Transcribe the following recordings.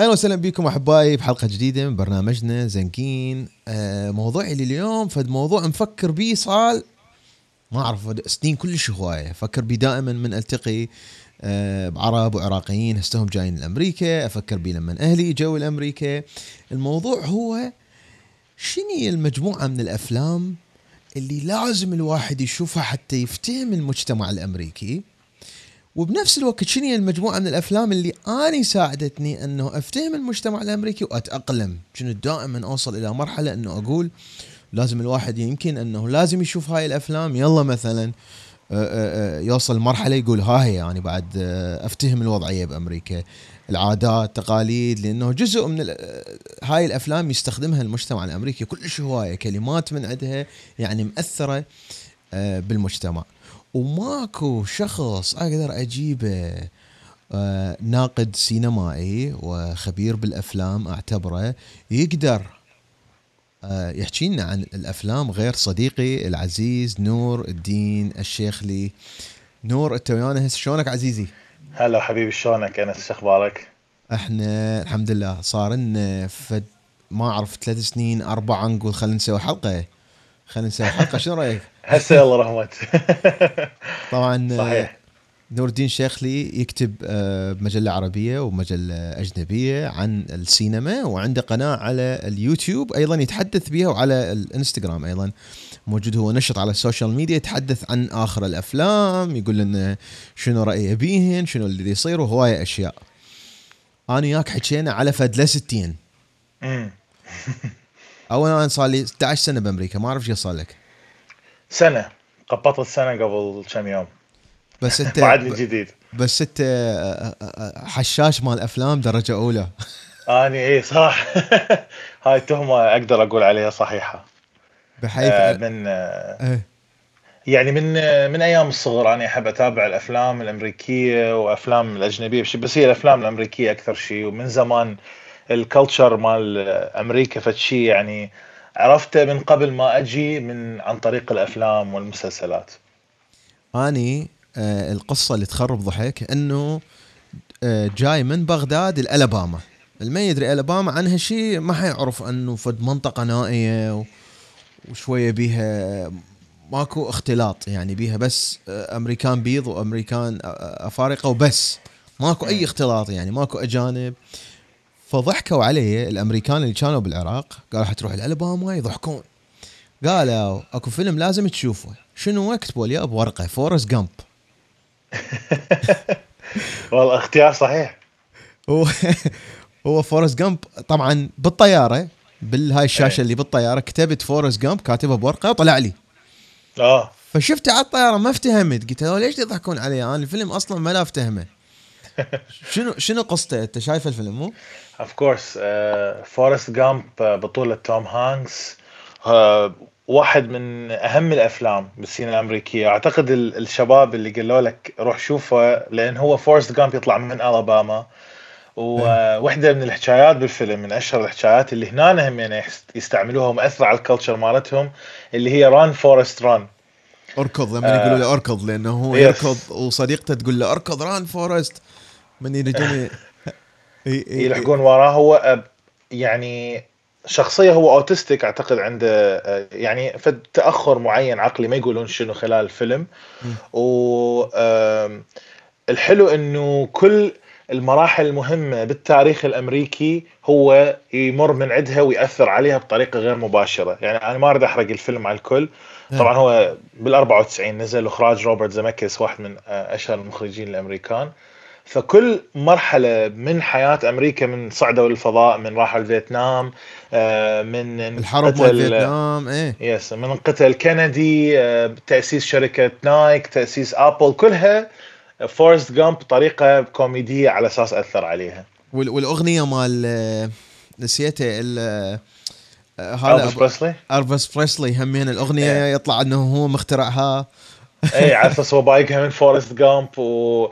أهلا وسهلا بكم أحبائي بحلقه جديدة من برنامجنا زنكين آه موضوعي لليوم فد موضوع مفكر بيه صار ما أعرف سنين كلش هواية. أفكر بيه دائما من ألتقي آه بعرب وعراقيين هستهم جايين لامريكا أفكر بيه لما أهلي جو لأمريكا. الموضوع هو شنو المجموعة من الأفلام اللي لازم الواحد يشوفها حتى يفتهم المجتمع الأمريكي؟ وبنفس الوقت شنو المجموعة من الأفلام اللي اني ساعدتني إنه أفتهم المجتمع الأمريكي وأتأقلم؟ كنت دائما أوصل إلى مرحلة إنه أقول لازم الواحد يمكن إنه لازم يشوف هاي الأفلام يلا مثلا يوصل مرحلة يقول ها هي يعني بعد أفتهم الوضعية بأمريكا. العادات التقاليد لأنه جزء من هاي الأفلام يستخدمها المجتمع الأمريكي. كلش هوايه كلمات من عندها يعني مأثرة بالمجتمع. وماكو شخص أقدر أجيبه آه ناقد سينمائي وخبير بالأفلام أعتبره يقدر آه يحكي لنا عن الأفلام غير صديقي العزيز نور الدين الشيخلي نور أنت ويانا هسه شلونك عزيزي؟ هلا حبيبي شلونك انس شو أخبارك؟ إحنا الحمد لله صار لنا فد ما أعرف ثلاث سنين أربعة نقول خلينا نسوي حلقة خلينا نسوي حلقة شنو رأيك؟ هسه يلا رحمت طبعا صحيح. نور الدين شيخلي يكتب بمجلة عربية ومجلة أجنبية عن السينما وعنده قناة على اليوتيوب أيضا يتحدث بها وعلى الإنستغرام أيضا. موجود هو نشط على ال social media يتحدث عن آخر الأفلام يقول لنا شنو رأيه بيهن شنو اللي يصير وهواية أشياء. أنا وياك حكينا على فد لستين أولا أنا صار لي 16 سنة بأمريكا ما أعرف شو صار لك. سنة قبطت السنة قبل كم يوم. بس أنت بعدني جديد. بس أنت حشاش مال أفلام درجة أولى. آني اي صح هاي تهمه أقدر أقول عليها صحيحة. بحيث آه من آه يعني من من أيام الصغر أنا أحب أتابع الأفلام الأمريكية وأفلام الأجنبية. بس هي الأفلام الأمريكية أكثر شيء ومن زمان الكلتشر مال أمريكا فشي يعني عرفته من قبل ما أجي من عن طريق الأفلام والمسلسلات. أني آه القصة اللي تخرب ضحك إنه آه جاي من بغداد الالاباما ما يدري ألاباما عنها شيء ما حيعرف إنه فد منطقة نائية وشوية بيها ماكو اختلاط. يعني بيها بس آه أمريكان بيض وأمريكان أفارقة وبس. ماكو أي اختلاط يعني. ماكو أجانب. فضحكوا علي الأمريكان اللي كانوا بالعراق قالوا حتروح الالباما يضحكون قالوا أكو فيلم لازم تشوفه. شنو اكتبوا لي بورقه فورست جامب والله اختيار صحيح. هو هو Forrest Gump طبعا بالطيارة بالهاي الشاشة اللي بالطيارة كتبت Forrest Gump كاتبها بورقة وطلع لي. آه. فشفته على الطيارة ما افتهمت. قلت له ليش يضحكون علي؟ أنا الفيلم أصلا ما لا افتهمه. شنو شنو قصته؟ أنت شايف الفيلم مو؟ of course Forrest Gump بطولة توم هانكس. Uh, واحد من أهم الأفلام بالسينما الأمريكية. أعتقد الشباب اللي قالوا لك روح شوفه لأن هو Forrest Gump يطلع من ألاباما. وواحدة من الحكايات بالفيلم من أشهر الحكايات اللي هنا هم يعني يستعملوها ومأثرة على ال culture مالتهم اللي هي run Forrest run أركض لما يقولوا له أركض لأنه هو يركض وصديقته تقول له أركض run فورست من يريدون يلحقون وراه. هو يعني شخصية هو autistic أعتقد عنده يعني فد تأخر معين عقلي ما يقولون شنو خلال الفيلم. و الحلو إنه كل المراحل المهمة بالتاريخ الأمريكي هو يمر من عندها ويأثر عليها بطريقة غير مباشرة. يعني أنا ما أريد أحرق الفيلم على الكل. طبعا هو بال 94 نزل إخراج روبرت زمكيس واحد من أشهر المخرجين الأمريكان. فكل مرحلة من حياة أمريكا من صعدوا للفضاء من راحوا لفيتنام من الحرب مال فيتنام إيه. yes من قتل كندي تأسيس شركة نايك تأسيس أبل كلها فورست جامب بطريقة كوميدية على أساس أثر عليها. والأغنية مال نسيته هذا ألفيس بريسلي ألفيس بريسلي همين الأغنية إيه. يطلع أنه هو مخترعها. اي على أساس هو بايقها من فورست جامب و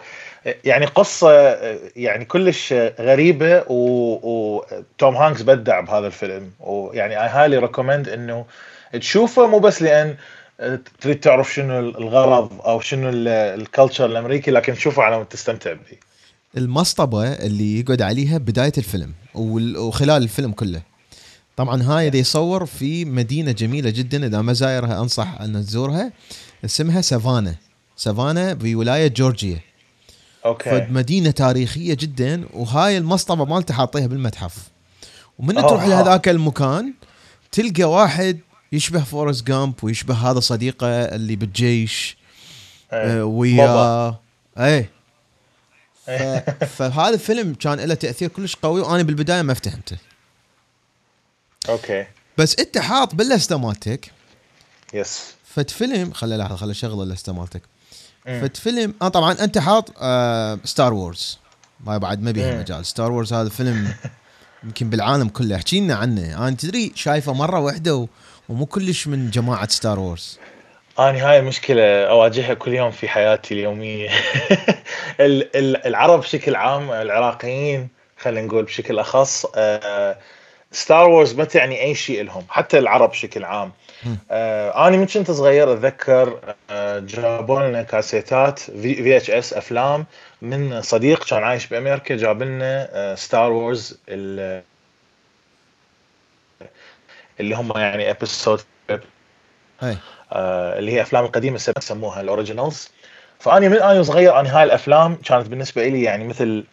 يعني قصة يعني كلش غريبة وتوم و... هانكس بدع بهذا الفيلم. ويعني اي highly recommend إنه تشوفه مو بس لأن تريد تعرف شنو الغرض أو شنو ال culture الأمريكي لكن تشوفه على مود تستمتع به. المصطبة اللي يقعد عليها بداية الفيلم وخلال الفيلم كله. طبعا هاي دي يصور في مدينة جميلة جدا إذا ما زايرها أنصح إن تزورها اسمها سافانا. سافانا بولايه جورجيا. okay. مدينه تاريخية جدا وهاي المصطبة مالته حاطيها بالمتحف. ومن تروح لهذاك المكان تلقى واحد يشبه فورست جامب ويشبه هذا صديقه اللي بالجيش آه وياه إيه. فهذا الفيلم كان له تأثير كلش قوي وأنا بالبداية ما افتهمته okay. بس أنت حاط باللسته مالتك yes فد فيلم خلي لحظه خلي اشغل اللسته مالتك فيلم آه طبعا أنت حاط آه ستار وورز ما بعد ما بيها مجال. ستار وورز هذا فيلم يمكن بالعالم كله. احكي لنا عنه. أنا تدري شايفه مرة واحدة ومو كلش من جماعة ستار وورز أنا هاي المشكلة أواجهها كل يوم في حياتي اليومية. العرب بشكل عام العراقيين خلينا نقول بشكل أخص ستار وورز ما تعني أي شيء لهم حتى العرب بشكل عام. آه أنا من كنت صغير أتذكر آه جابوا لنا كاسيتات VHS أفلام. من صديق كان عايش بأمريكا جاب لنا آه ستار وورز اللي هم يعني episode آه اللي هي أفلام القديمة يسموها ال originals فاني من اني صغير اني هاي الأفلام كانت بالنسبة لي يعني مثل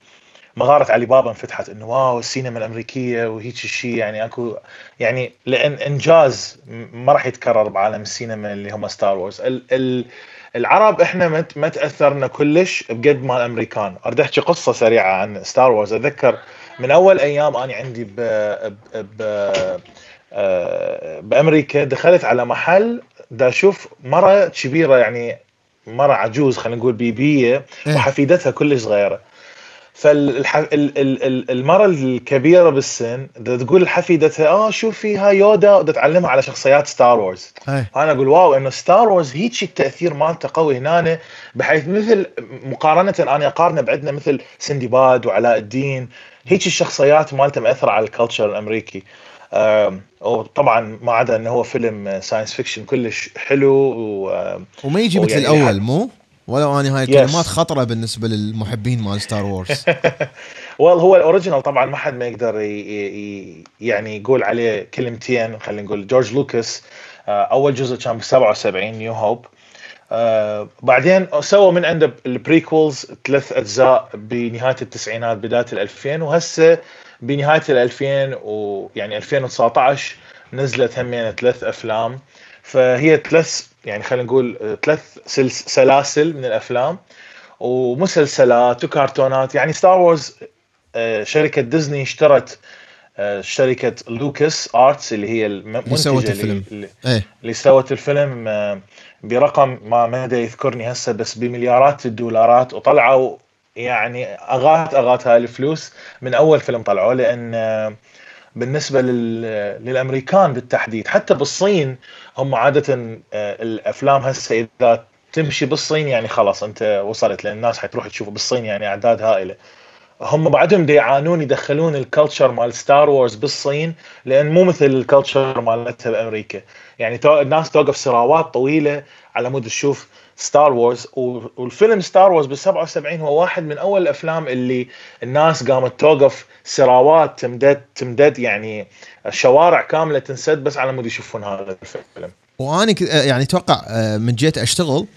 مغارة علي بابا انفتحت إنه wow السينما الأمريكية وهيك شيء يعني أكو يعني لأن إنجاز ما راح يتكرر بعالم السينما اللي هم ستار وورز ال ال العرب إحنا ما تأثرنا كلش بقد ما الأمريكان. أريد أحكي قصة سريعة عن ستار وورز أتذكر من أول أيام اني عندي ب ب آه، بأمريكا دخلت على محل دا أشوف مرة كبيرة يعني مرة عجوز خلينا نقول بيبية إيه. وحفيدتها كلش صغيرة. فالمرة الكبيرة بالسن تقول لحفيدتها آه شوفي هاي يودا تعلمها على شخصيات ستار وورز أنا أقول wow إنه ستار وورز هيك التأثير مالته قوي هنا بحيث مثل مقارنة أنا اقارنه بعندنا مثل سندباد وعلاء الدين هيك الشخصيات مالته مأثرة على ال culture الأمريكي. وطبعا ما عدا إنه هو فيلم science fiction كلش حلو و وما يجي مثل الأول مو؟ ولو اني هاي الكلمات خطرة بالنسبة للمحبين مال ستار وورز والله هو ال original طبعا ما حد ما يقدر يعني يقول عليه كلمتين خلينا نقول جورج لوكاس آه، أول جزء كان ب 77 New Hope آه بعدين سووا من عنده ال prequels ثلاث أجزاء بنهاية التسعينات بداية ال 2000 وهسه بنهاية ال 2000 ويعني 2019 نزلت همين ثلاث أفلام. فهي ثلاث يعني خلينا نقول ثلاث سلاسل من الأفلام ومسلسلات وكرتونات. يعني ستار وورز آه، شركة ديزني اشترت آه، شركة لوكاس آرتس اللي هي المنتجه اللي الفيلم. اللي, إيه؟ اللي سوت الفيلم آه، برقم ما مدا يذكرني هسه بس بمليارات الدولارات. وطلعوا يعني اغات اغات هاي الفلوس. من أول فيلم طلعوه لأن بالنسبة للأمريكان بالتحديد حتى بالصين هم عادة آه، الأفلام هسه إذا تمشي بالصين يعني خلاص أنت وصلت لأن الناس حتروح تشوف بالصين يعني أعداد هائلة. هم بعدهم يعانون يدخلون ال culture مال ستار وورز بالصين لأن مو مثل ال culture مالتها بأمريكا. يعني الناس توقف سراوات طويلة على مود تشوف ستار وورز والفيلم ستار وورز بال 77 هو واحد من أول الأفلام اللي الناس قامت توقف سراوات تمدد تمدد يعني شوارع كاملة تنسد بس على مود يشوفون هذا الفيلم. وأنا يعني أتوقع آه، من جيت أشتغل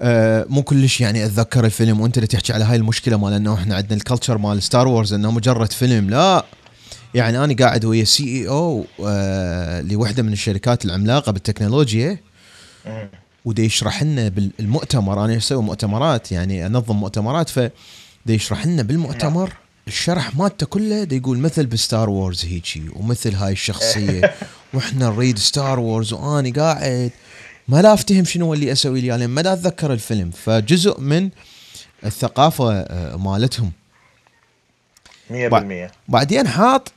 آه، مو كلش يعني أتذكر الفيلم وأنت اللي تحكي على هاي المشكلة مال إنه إحنا عندنا ال culture مال ستار وورز إنه مجرد فيلم. لا. يعني أنا قاعد ويا CEO لوحدة من الشركات العملاقة بالتكنولوجيا. ودي يشرح لنا بالمؤتمر أنا أسوي مؤتمرات يعني أنظم مؤتمرات ف يشرح لنا بالمؤتمر. الشرح مالته كله دي يقول مثل ب Star Wars هيجي ومثل هاي الشخصية. وإحنا نريد Star Wars وأني قاعد ما لا أفتهم شنو اللي أسوي لي يعني ما لا أتذكر الفيلم. فجزء من الثقافة آه، مالتهم. 100% بعدين حاط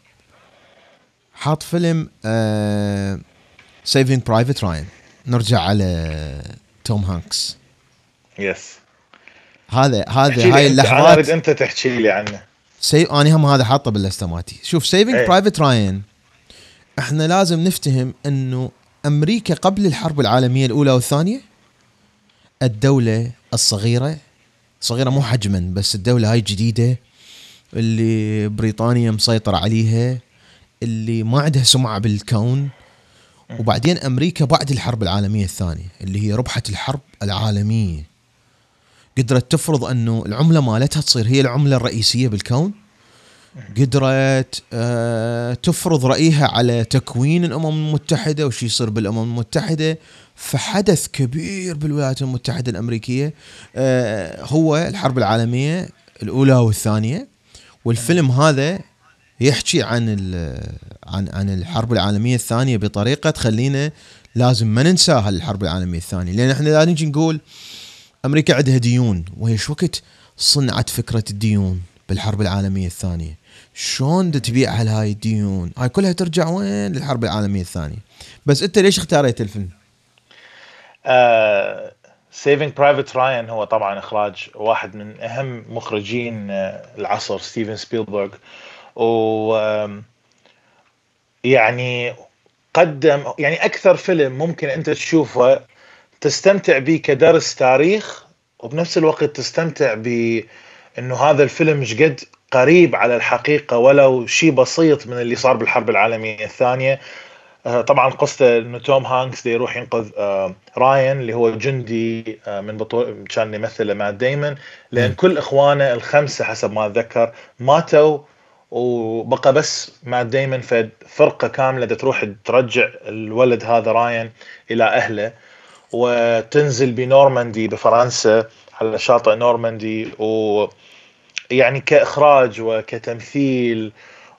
حاط فيلم Saving Private Ryan نرجع على توم هانكس. yes هذا هذا هاي اللحظات أنا أريد أنت تحكي لي عنه. see أنا هم هذا حاطه باللسته مالتي. شوف Saving Private Ryan إحنا لازم نفتهم إنه أمريكا قبل الحرب العالمية الأولى والثانية الدولة الصغيرة صغيرة مو حجما بس الدولة هاي جديده اللي بريطانيا مسيطرة عليها اللي ما عندها سمعة بالكون وبعدين أمريكا بعد الحرب العالمية الثانية اللي هي ربحت الحرب العالمية. قدرت تفرض أنه العملة مالتها تصير هي العملة الرئيسية بالكون. قدرت آه تفرض رأيها على تكوين الأمم المتحدة وش يصير بالأمم المتحدة. فحدث كبير بالولايات المتحدة الأمريكية. آه هو الحرب العالمية الأولى والثانية. والفيلم هذا يحكي عن عن عن الحرب العالمية الثانية بطريقة تخلينا لازم ما ننساها الحرب العالمية الثانية. لأن إحنا لا نجي نقول أمريكا عندها ديون. وهي شو وقت صنعت فكرة الديون بالحرب العالمية الثانية. شلون تبيع على هاي الديون؟ هاي كلها ترجع وين؟ للحرب العالمية الثانية. بس أنت ليش اختاريت الفيلم؟ Saving Private Ryan هو طبعا إخراج واحد من أهم مخرجين uh, العصر ستيفن سبيلبرغ. و يعني قدم يعني أكثر فيلم ممكن أنت تشوفه تستمتع به كدرس تاريخ وبنفس الوقت تستمتع ب انه هذا الفيلم إيش قد قريب على الحقيقة ولو شيء بسيط من اللي صار بالحرب العالمية الثانية. آه، طبعا قصته إنه توم هانكس دي يروح ينقذ آه، راين اللي هو جندي آه، من بطولة كان يمثله مات دايمن لأن كل إخوانه الخمسة حسب ما أتذكر ماتوا وبقى بس مات دايمن في فرقه كامله تروح ترجع الولد هذا راين إلى أهله وتنزل بنورماندي بفرنسا على شاطئ نورماندي و يعني كإخراج وكتمثيل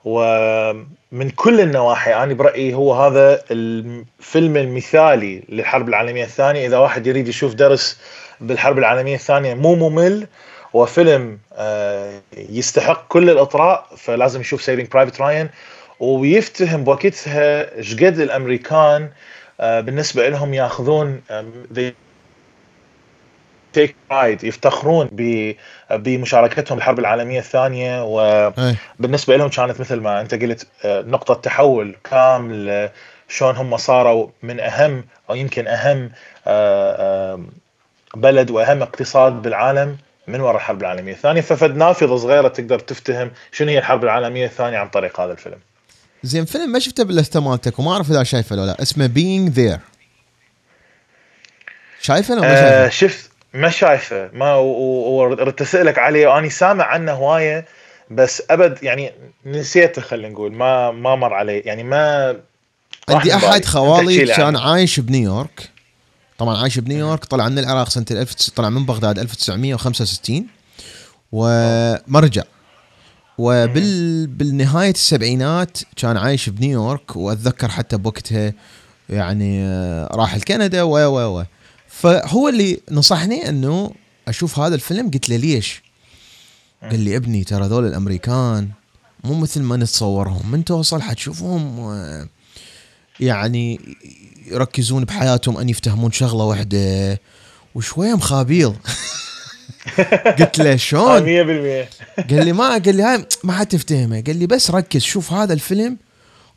ومن كل النواحي. أنا برأيي هو هذا الفيلم المثالي للحرب العالمية الثانية. إذا واحد يريد يشوف درس بالحرب العالمية الثانية مو ممل وفيلم آه، يستحق كل الإطراء فلازم يشوف Saving Private Ryan ويفتهم بوقتها إيش قد الأمريكان آه، بالنسبة لهم ياخذون take pride يفتخرون بمشاركتهم بالحرب العالمية الثانية. وبالنسبه لهم كانت مثل ما أنت قلت آه، نقطة تحول كامل شلون هم صاروا من أهم أو يمكن أهم بلد وأهم اقتصاد بالعالم. من وراء الحرب العالمية الثانية. ففد نافذه صغيره تقدر تفتهم شنو هي الحرب العالمية الثانية عن طريق هذا الفيلم. زين فيلم ما شفته باللسته مالتك وما أعرف إذا شايفه ولا لا. اسمه بينج ذير شايفه ولا ما شايفه؟ آه شفت ما شايفه. ما وردت أسألك عليه. وأني سامع عنه هواية بس أبد يعني نسيته خلينا نقول. ما ما مر علي. يعني ما عندي أحد خوالي كان عايش بنيويورك. طبعا عايش بنيويورك طلع من العراق سنة 1000 طلع من بغداد 1965 وما رجع وبال بالنهاية السبعينات كان عايش بنيويورك وأتذكر حتى بوقتها يعني آه، راح لكندا و و و. فهو اللي نصحني إنه أشوف هذا الفيلم. قلت له ليش؟ قال لي ابني ترى ذول الأمريكان مو مثل ما نتصورهم من توصل حتشوفهم يعني يركزون بحياتهم أن يفتهمون شغلة واحدة. وشويه مخابيل. قلت له شلون؟ 100% قال لي ما قال لي هاي ما حتفتهمه قال لي بس ركز شوف هذا الفيلم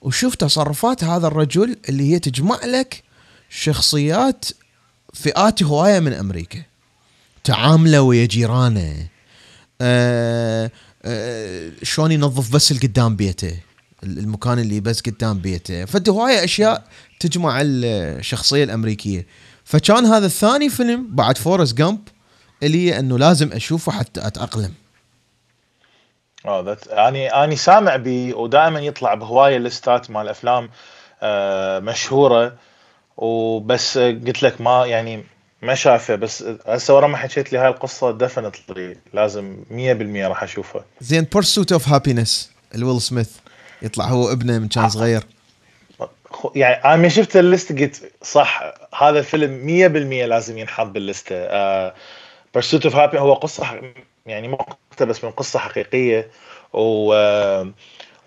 وشوف تصرفات هذا الرجل اللي هي تجمع لك شخصيات فئات هواية من أمريكا. تعامله ويا جيرانه. آه آه شلون ينظف بس القدام بيته. المكان اللي بس قدام بيته. فانت هوايه أشياء تجمع الشخصية الأمريكية. فكان هذا الثاني فيلم بعد فورست جامب اللي إنه لازم أشوفه حتى أتأقلم. آه يعني اني سامع بيه ودائما يطلع بهواية ليستات مال أفلام آه مشهورة. وبس قلت لك ما يعني ما شايفه بس هسه ورا ما حكيت لي هاي القصة definitely لازم 100% راح أشوفها. زين Pursuit of Happyness لويل سميث. يطلع هو ابنه من كان صغير. يعني أنا من شفت ال list قلت صح هذا الفيلم 100% لازم ينحط باللسته Pursuit of Happy هو قصة يعني مقتبس من قصة حقيقية. و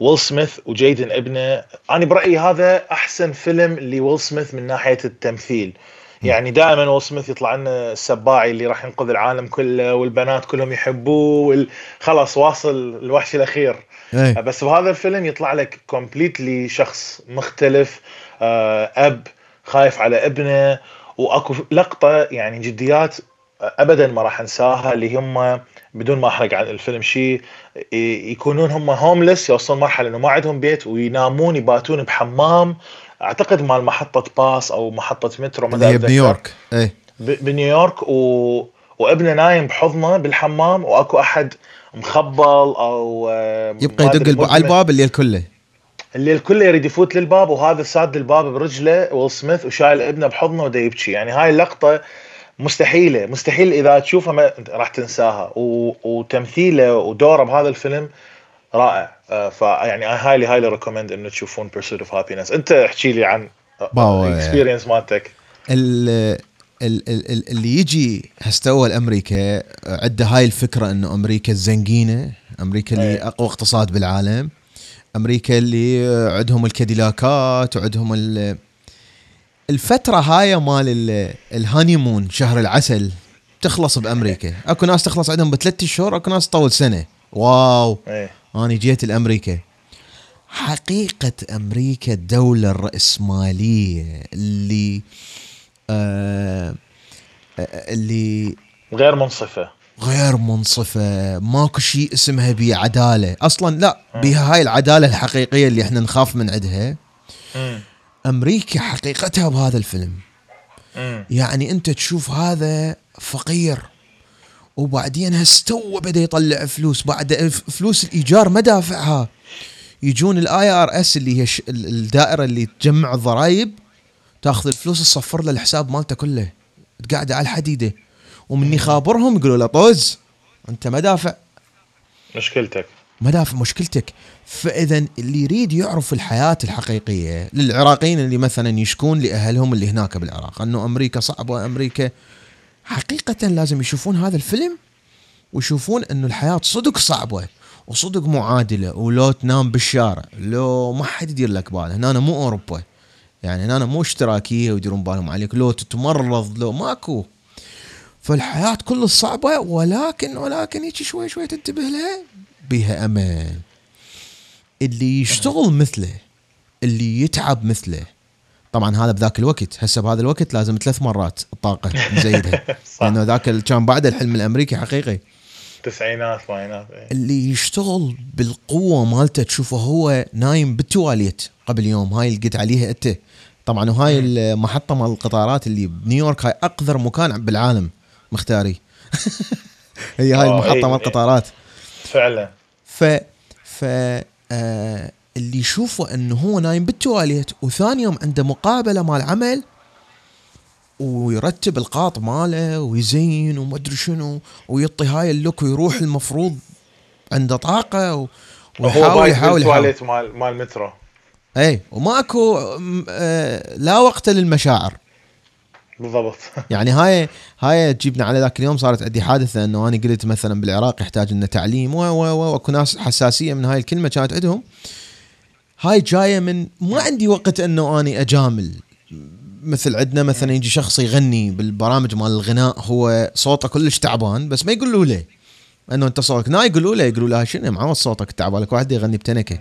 ويل سميث وجيدن ابنه. أنا برأيي هذا أحسن فيلم لويل سميث من ناحية التمثيل. يعني دائما ويل سميث يطلع لنا السباعي اللي راح ينقذ العالم كله والبنات كلهم يحبوه خلاص واصل الوحش الأخير أي. بس بهذا الفيلم يطلع لك completely شخص مختلف آه، أب خايف على ابنه وأكو لقطة يعني جديات ابدا ما راح أنساها اللي هم بدون ما أحرق عن الفيلم شيء يكونون هم هوملس يوصلون مرحلة إنه ما عندهم بيت وينامون يباتون بحمام أعتقد مال محطة باص أو محطة مترو ما هي بنيويورك. اي بنيويورك و... وابنه نايم بحضنه بالحمام وأكو أحد مخبل أو يبقى يدق على الباب الليل كله الليل كله يريد يفوت للباب وهذا ساد الباب برجله ويل سميث وشايل ابنه بحضنه ودا يبكي. يعني هاي اللقطة مستحيلة مستحيل إذا تشوفها ما راح تنساها. و... وتمثيله ودوره بهذا الفيلم رائع. آه فيعني اي highly highly recommend إنه تشوفون Pursuit of Happyness أنت احكي لي عن ال experience مالتك. اللي يجي هسه أمريكا عنده هاي الفكرة إنه أمريكا الزنقينه أمريكا اللي أيه. أقوى اقتصاد بالعالم أمريكا اللي عندهم الكاديلاكات وعندهم الفترة هاي مال ال honeymoon شهر العسل تخلص بأمريكا. أكو ناس تخلص عندهم بثلاث شهور أكو ناس تطول سنة. wow. أيه. أنا جيت لأمريكا. حقيقة أمريكا الدولة الراسماليه اللي آه اللي غير منصفة. غير منصفة. ماكو شيء اسمها بي عدالة أصلا لا بها هاي العدالة الحقيقية اللي إحنا نخاف من عندها. أمريكا حقيقتها بهذا الفيلم. يعني أنت تشوف هذا فقير. وبعدين هستوه بدا يطلع فلوس. بعد فلوس الإيجار ما دافعها. يجون ال IRS اللي هي الدائرة اللي تجمع الضرائب تاخذ الفلوس تصفر له الحساب مالته كله. تقعد على الحديدة. ومن يخابرهم يقولوا له طوز أنت ما دافع. مشكلتك. ما دافع مشكلتك. فإذا اللي يريد يعرف الحياة الحقيقية للعراقيين اللي مثلا يشكون لأهلهم اللي هناك بالعراق أنه أمريكا صعبة أمريكا حقيقه لازم يشوفون هذا الفيلم ويشوفون إنه الحياة صدق صعبة وصدق معادلة ولو تنام بالشارع لو ما حد يدير لك باله هنا أنا مو أوروبا يعني هنا أنا مو اشتراكية ويديرون بالهم عليك لو تتمرض لو ماكو. فالحياة كل صعبة ولكن ولكن هيك شوي شوي تنتبه لها بها أمل. اللي يشتغل مثله اللي يتعب مثله طبعا هذا بذاك الوقت. هسه بهذا الوقت لازم ثلاث مرات الطاقة نزيدها لأنه ذاك كان بعد الحلم الأمريكي حقيقي. تسعينات فاينات إيه. اللي يشتغل بالقوة مالته تشوفه هو نايم بالتواليت قبل يوم. هاي اللي قلت عليها أنت. طبعا وهاي المحطة مال القطارات اللي بنيويورك هاي أقذر مكان بالعالم مختاري. هي هاي المحطة إيه، مال القطارات. فعلا. ف ف آه اللي يشوفه إنه هو نايم بالتواليت وثاني يوم عنده مقابلة مال عمل ويرتب القاط ماله ويزين وما أدري شنو ويعطي هاي ال look ويروح المفروض عنده طاقة ويحاول يحاول يحاول. مال مال مترو. اي وماكو آه لا وقت للمشاعر. بالضبط. يعني هاي هاي تجيبنا على ذاك اليوم صارت عندي حادثة إنه أنا قلت مثلا بالعراق يحتاج لنا تعليم و وأكو ناس حساسية من هاي الكلمة كانت عندهم. هاي جاية من ما عندي وقت إنه أني أجامل. مثل عندنا مثلا يجي شخص يغني بالبرامج مال الغناء هو صوته كلش تعبان بس ما يقولوا له. إنه أنت صوتك نا يقولوا له يقولوا له شنو معود صوتك تعبان؟ لك واحد يغني بتنكة.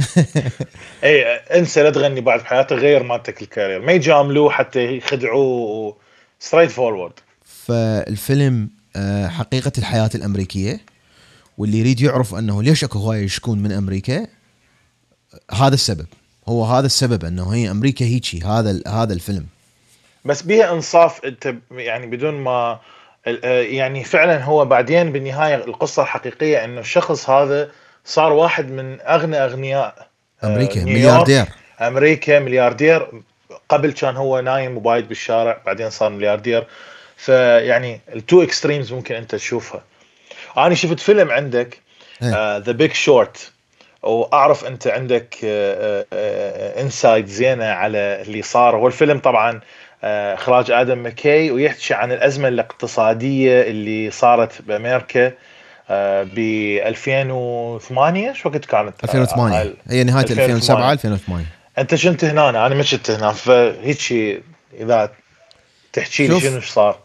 اي انسى لا تغني بعد بحياتك غير مالتك ال career. ما يجاملوه حتى يخدعوه straightforward فالفيلم آه، حقيقة الحياة الأمريكية واللي يريد يعرف أنه ليش أكو هواية يشكون من أمريكا هذا السبب. هو هذا السبب أنه هي أمريكا هيجي هذا هذا الفيلم. بس بيها إنصاف أنت يعني بدون ما آه، يعني فعلا هو بعدين بالنهاية القصة الحقيقية أنه الشخص هذا صار واحد من أغنى أغنياء آه، أمريكا ملياردير. أمريكا ملياردير. قبل كان هو نايم وبايد بالشارع بعدين صار ملياردير. فيعني ال two extremes ممكن أنت تشوفها. أنا شفت فيلم عندك The Big Short وأعرف أنت عندك inside آه، آه، زين على اللي صار. هو الفيلم طبعا إخراج آدم ماكي ويحكي عن الأزمة الاقتصادية اللي صارت بأمريكا ب 2008 شو وقت كانت؟ 2008 آه هي نهاية 2007 2008 أنت شنت هنا؟ أنا ما هنا. فهيك إذا تحكي لي شنو صار.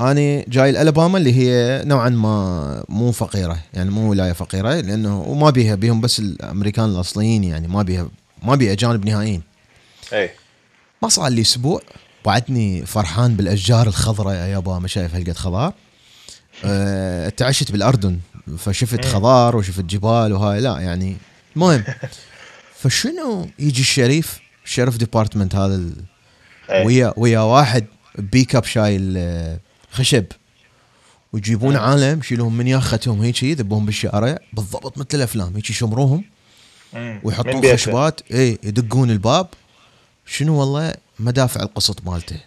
أنا جاي الالاباما اللي هي نوعا ما مو فقيرة يعني مو ولاية فقيرة لأنه وما بيها بيهم بس الأمريكان الأصليين يعني ما بيها ما بيها اجانب نهائيين إي. ما صار لي أسبوع بعدني فرحان بالأشجار الخضراء يا يابا ما شايف هالقد خضار. أه تعشت بالأردن فشفت خضار وشفت جبال وهاي لا يعني المهم. فشنو يجي ال sheriff؟ ال sheriff department هذا ال... ويا ويا واحد بيك أب شايل خشب. ويجيبون أه. عالم يشيلوهم من بيتهم هيك يذبوهم بالشارع بالضبط مثل الأفلام. هيك يشمروهم. ويحطون خشبات. اي يدقون الباب. شنو والله؟ مدافع القسط مالته.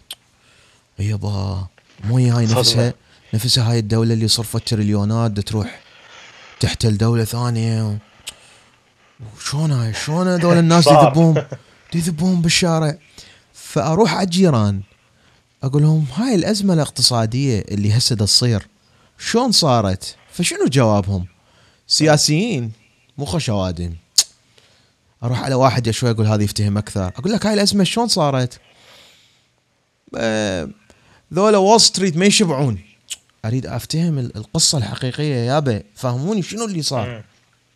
يابا مو هاي نفسها. نفسها هاي الدولة اللي صرفت تريليونات تروح تحتل دولة ثانية. شلون هاي شلون هذول الناس يذبون يذبون بالشارع. فأروح على الجيران. أقول لهم هاي الأزمة الاقتصادية اللي هسه تصير شلون صارت؟ فشنو جوابهم؟ سياسيين مو خوش أوادم أروح على واحد شوي أقول هذا يفتهم أكثر. أقول لك هاي الأزمة شلون صارت؟ آه، ذولا Wall Street ما يشبعون. أريد أفتهم القصة الحقيقية يابا فهموني شنو اللي صار؟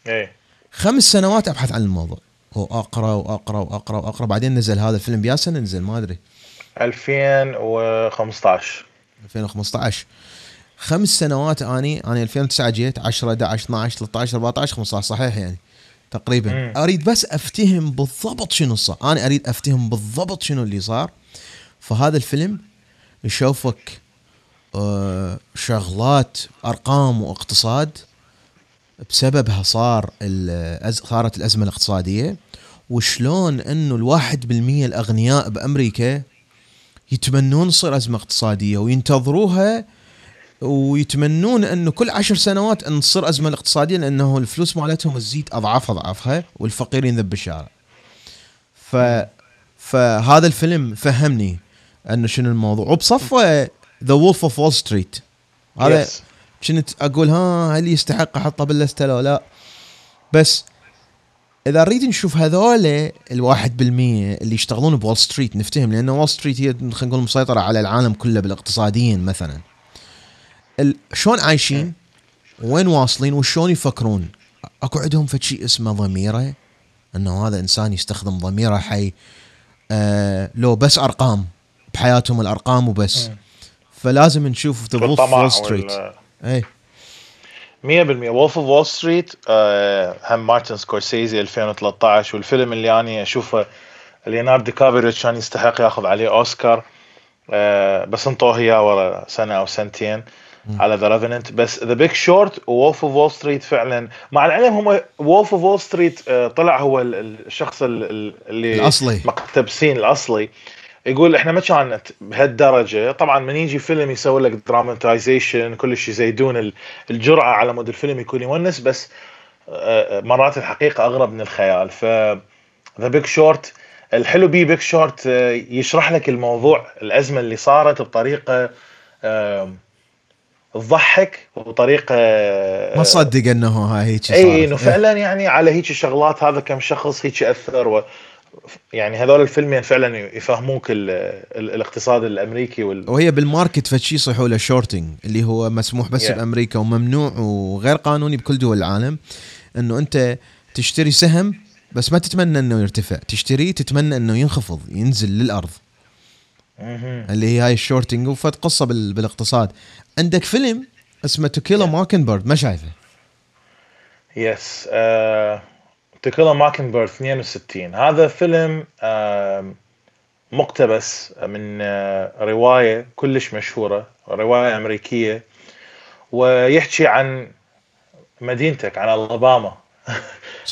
إيه. خمس سنوات أبحث عن الموضوع. واقرا وأقرأ وأقرأ وأقرأ. بعدين نزل هذا الفيلم بيا سنه نزل ما أدري. 2015 2015 خمس سنوات أني أنا 2009 جيت 10 11 12 13 14 15 صحيح يعني. تقريبا. مم. أريد بس أفتهم بالضبط شنو صار. أنا أريد أفتهم بالضبط شنو اللي صار. فهذا الفيلم يشوفك آه، شغلات أرقام واقتصاد. بسببها صار صارت الأزمة الاقتصادية. وشلون إنه الواحد بالمية الأغنياء بأمريكا يتمنون تصير أزمة اقتصادية وينتظروها ويتمنون انه كل عشر سنوات أن تصير أزمة الاقتصاديه لأنه الفلوس مالتهم تزيد أضعاف أضعافها والفقير ينذب بالشارع. ف فهذا الفيلم فهمني انه شنو الموضوع. وبصفة The Wolf of Wall Street هذا كنت أقول ها هل يستحق احطه باللستة لو لا؟ بس إذا نريد نشوف هذول الواحد بالمية اللي يشتغلون ب Wall Street نفتهم لأن Wall Street هي خلينا نقول مسيطرة على العالم كله بالاقتصاديين مثلا. شلون عايشين؟ وين واصلين؟ وشلون يفكرون؟ أكو عندهم فشي اسمه ضمير إنه هذا إنسان يستخدم ضميره حي آه لو بس أرقام بحياتهم الأرقام وبس. فلازم نشوف The Wall Street اي 100% Wolf of Wall Street هم مارتن سكورسيزي 2013 والفيلم اللي أنا أشوفه ليوناردو دي كابريو كان يستحق ياخذ عليه أوسكار uh, بس انطوه إياه ورا سنة أو سنتين على The Revenant بس The Big Short Wolf of Wall Street فعلا مع العلم هم Wolf of Wall Street طلع هو الشخص اللي الأصلي. مقتبسين الأصلي. يقول إحنا ما كانت بهالدرجه طبعا من يجي فيلم يسوي لك dramatization كل شيء يزيدون الجرعه على مود الفيلم يكون يونّس بس آه، مرات الحقيقة أغرب من الخيال. ف The Big Short الحلو بيه Big Short يشرح لك الموضوع الأزمة اللي صارت بطريقة تضحك وطريقه ما صدق إنه هاي هيك اي إنه فعلا يعني على هيك شغلات هذا كم شخص هيك أثر و يعني هذول الفيلمين فعلا يفهموك ال ال الاقتصاد الأمريكي وال... وهي بال market فشي يصيحوا له shorting اللي هو مسموح بس yeah. بأمريكا وممنوع وغير قانوني بكل دول العالم إنه أنت تشتري سهم بس ما تتمنى إنه يرتفع تشتريه تتمنى إنه ينخفض ينزل للأرض. اللي هي هاي ال shorting وفد قصة بالاقتصاد. عندك فيلم اسمه To Kill a Mockingbird ما شايفه؟ yes To Kill a Mockingbird 62 هذا فيلم مقتبس من uh, رواية كلش مشهورة رواية أمريكية ويحكي عن مدينتك عن ألاباما.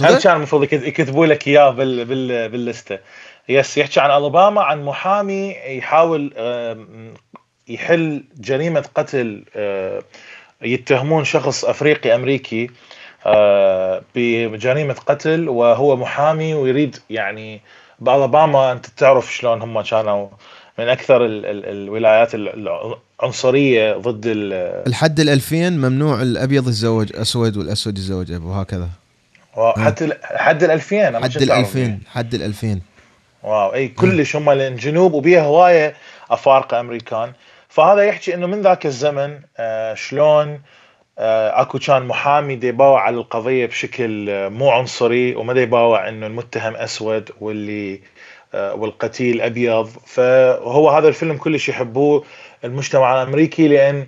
هم كان المفروض يكتبوا لك إياه بال بال باللستة. يس يحكي عن ألاباما عن محامي يحاول يحل جريمة قتل آه، يتهمون شخص أفريقي أمريكي. آه، بجريمه قتل وهو محامي ويريد يعني بالاباما أنت تعرف شلون هم كانوا من أكثر ال ال الولايات العنصرية ضد الحد ال 2000 ممنوع الأبيض يتزوج اسود والأسود يتزوج أبو وهكذا. حتى حد ال 2000 حد ال 2000 حد ال 2000 واو إي كلش هم الجنوب وبيها هواية أفارقة أمريكان. فهذا يحكي إنه من ذاك الزمن آه شلون آه أكو كان محامي دي يباوع على القضية بشكل آه مو عنصري وما دي يباوع إنه المتهم أسود واللي والقتيل أبيض. فهو هذا الفيلم كلش يحبوه المجتمع الأمريكي لأن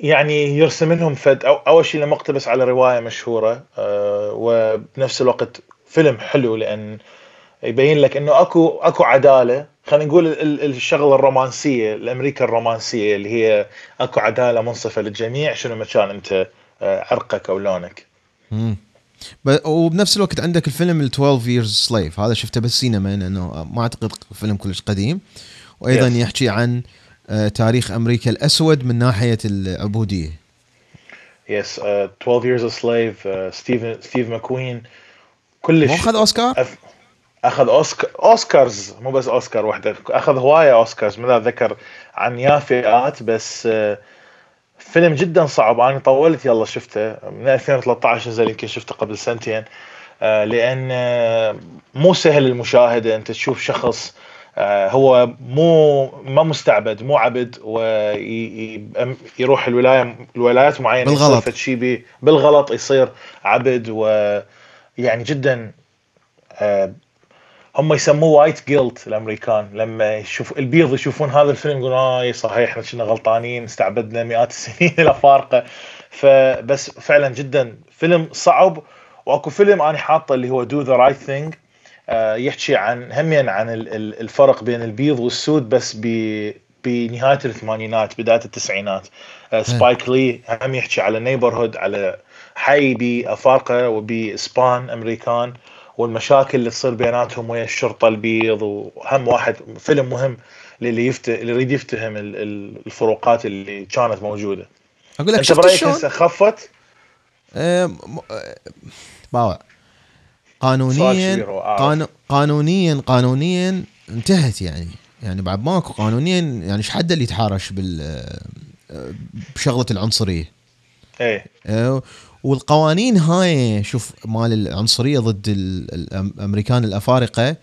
يعني يرسم لهم فد. أو أول شيء لما اقتبس على رواية مشهورة وبنفس الوقت فيلم حلو لأن يبين لك إنه اكو أكو عدالة خلينا نقول الشغلة الرومانسية الأمريكا الرومانسية اللي هي أكو عدالة منصفة للجميع شنو ما كان أنت آه، عرقك أو لونك. امم وبنفس الوقت عندك الفيلم ال 12 years slave هذا شفته بالسينما لأنه ما أعتقد فيلم كلش قديم وأيضا yes. يحكي عن آه، تاريخ أمريكا الأسود من ناحية العبودية. yes yes, uh, 12 years a slave ستيف ستيف ماكوين كلش أخذ أوسكار؟ أف... أخذ اوسكار أوسكارز مو بس أوسكار وحده أخذ هواية أوسكارز ما ذكر عن يا فئات بس آه، فيلم جدا صعب. أنا طولت يلا شفته من 2013 نزل يمكن شفته قبل سنتين آه، لأن آه، مو سهل المشاهدة. أنت تشوف شخص هو مو ما مستعبد مو عبد ويروح الولاية الولايات معينة بالغلط. شيء بالغلط يصير عبد ويعني جدا هم يسموه وايت جيلت الأمريكان. لما يشوف البيض يشوفون هذا الفيلم يقولون آه صحيح إحنا كنا غلطانين استعبدنا مئات السنين الأفارقة. فبس فعلا جدا فيلم صعب. وأكو فيلم أنا حاطه اللي هو Do the Right Thing يحكي عن همين عن الفرق بين البيض والسود بس بنهاية الثمانينات بداية التسعينات. سبايك لي هم يحكي على neighborhood على حي بأفارقة وبإسبان أمريكان. والمشاكل اللي تصير بيناتهم ويا الشرطة البيض وهم واحد فيلم مهم للي يفت... اللي يريد يفتهم الفروقات اللي كانت موجودة. أقول لك أنت برأيك هسه خفت؟ أه باوع. قانونيا قانو... قانونيا قانونيا انتهت يعني. يعني بعد ماكو قانونيا يعني إيش حد اللي يتحارش بال بشغلة العنصرية؟ إيه. أه والقوانين هاي شوف مال العنصرية ضد الأمريكان الأفارقة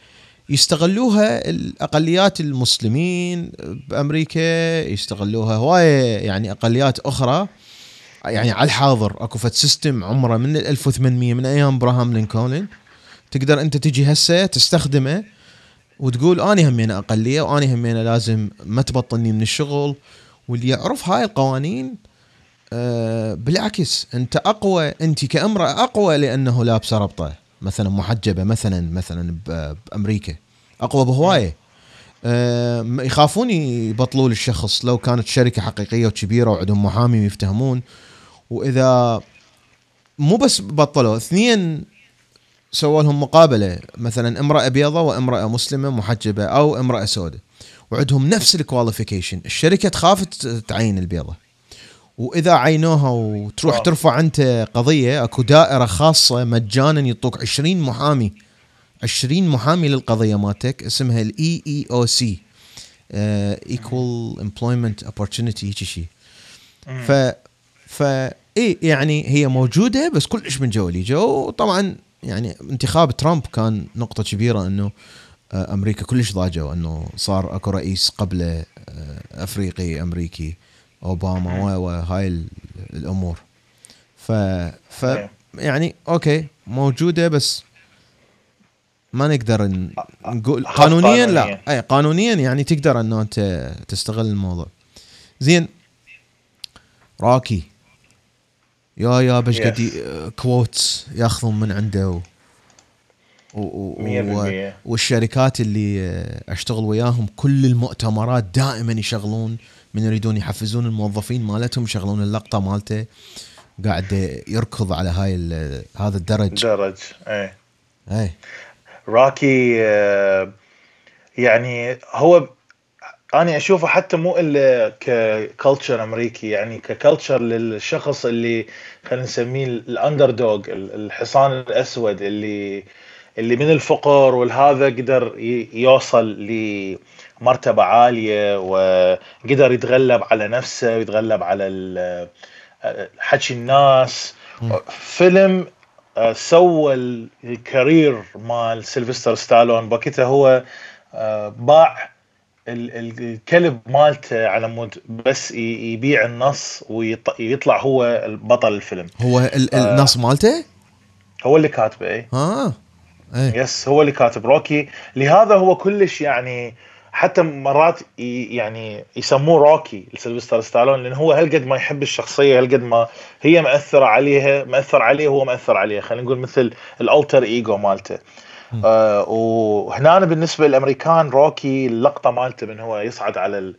يستغلوها الأقليات المسلمين بأمريكا يستغلوها هوايه يعني أقليات أخرى. يعني على الحاضر أكو فت system عمره من 1800 من أيام إبراهام لينكولن. تقدر أنت تجي هسه تستخدمه وتقول أني همينه أقلية وأني همينه لازم ما تبطلني من الشغل. واللي يعرف هاي القوانين بالعكس أنت أقوى أنت كأمرأة أقوى لأنه لابسه ربطة مثلا محجبة مثلا مثلا بأمريكا أقوى بهواية. أه يخافون يبطلوا للشخص لو كانت شركة حقيقية وكبيرة وعندهم محامي ويفتهمون. وإذا مو بس بطلوا اثنين سووا لهم مقابلة مثلا امرأة بيضة وامرأة مسلمة محجبة أو امرأة سوداء وعندهم نفس الكواليفيكيشن الشركة تخاف تعين البيضة. وإذا عينوها وتروح. ترفع أنت قضية أكو دائرة خاصة مجانا يعطوك 20 محامي. 20 محامي للقضية مالتك اسمها ال EEOC Equal Employment Opportunity هيك شيء ف ف إي يعني هي موجودة بس كلش من جو طبعا يعني انتخاب ترامب كان نقطة كبيرة إنه آه، أمريكا كلش ضاجوا إنه صار أكو رئيس قبله آه، أفريقي أمريكي. أوباما وهاي الأمور. ف ف يعني okay موجودة بس ما نقدر نقول قانونيا لا. اي قانونيا يعني تقدر إنه أنت تستغل الموضوع. زين راكي. yeah yeah شقد quotes ياخذون من عنده و... و... و... والشركات اللي أشتغل وياهم كل المؤتمرات دائما يشغلون من يريدون يحفزون الموظفين مالتهم يشغلون اللقطة مالته قاعد يركض على هاي هذا الدرج. درج إيه. إيه. راكي آه، يعني هو أنا أشوفه حتى مو إلا ك culture أمريكي يعني ك culture للشخص اللي خلينا نسميه ال underdog الحصان الأسود اللي اللي من الفقر والهذا قدر يوصل مرتبة عالية وقدر يتغلب على نفسه ويتغلب على حكي الناس. فيلم آه، سوى ال career مال سيلفستر ستالون. بوقتها هو آه، باع الكلب مالته على مود بس يبيع النص ويطلع هو بطل الفيلم. هو النص مالته؟ هو اللي كاتبه اي آه. أيه. yes هو اللي كاتب. روكي لهذا هو كلش يعني حتى مرات يعني يسموه روكي لسيلفستر ستالون لأن هو هالقد ما يحب الشخصية هالقد ما هي مأثره عليها مأثر عليه وهو مأثر عليها خلينا نقول مثل ال alter ego مالته. آه وهنا بالنسبة للأمريكان روكي اللقطة مالته من هو يصعد على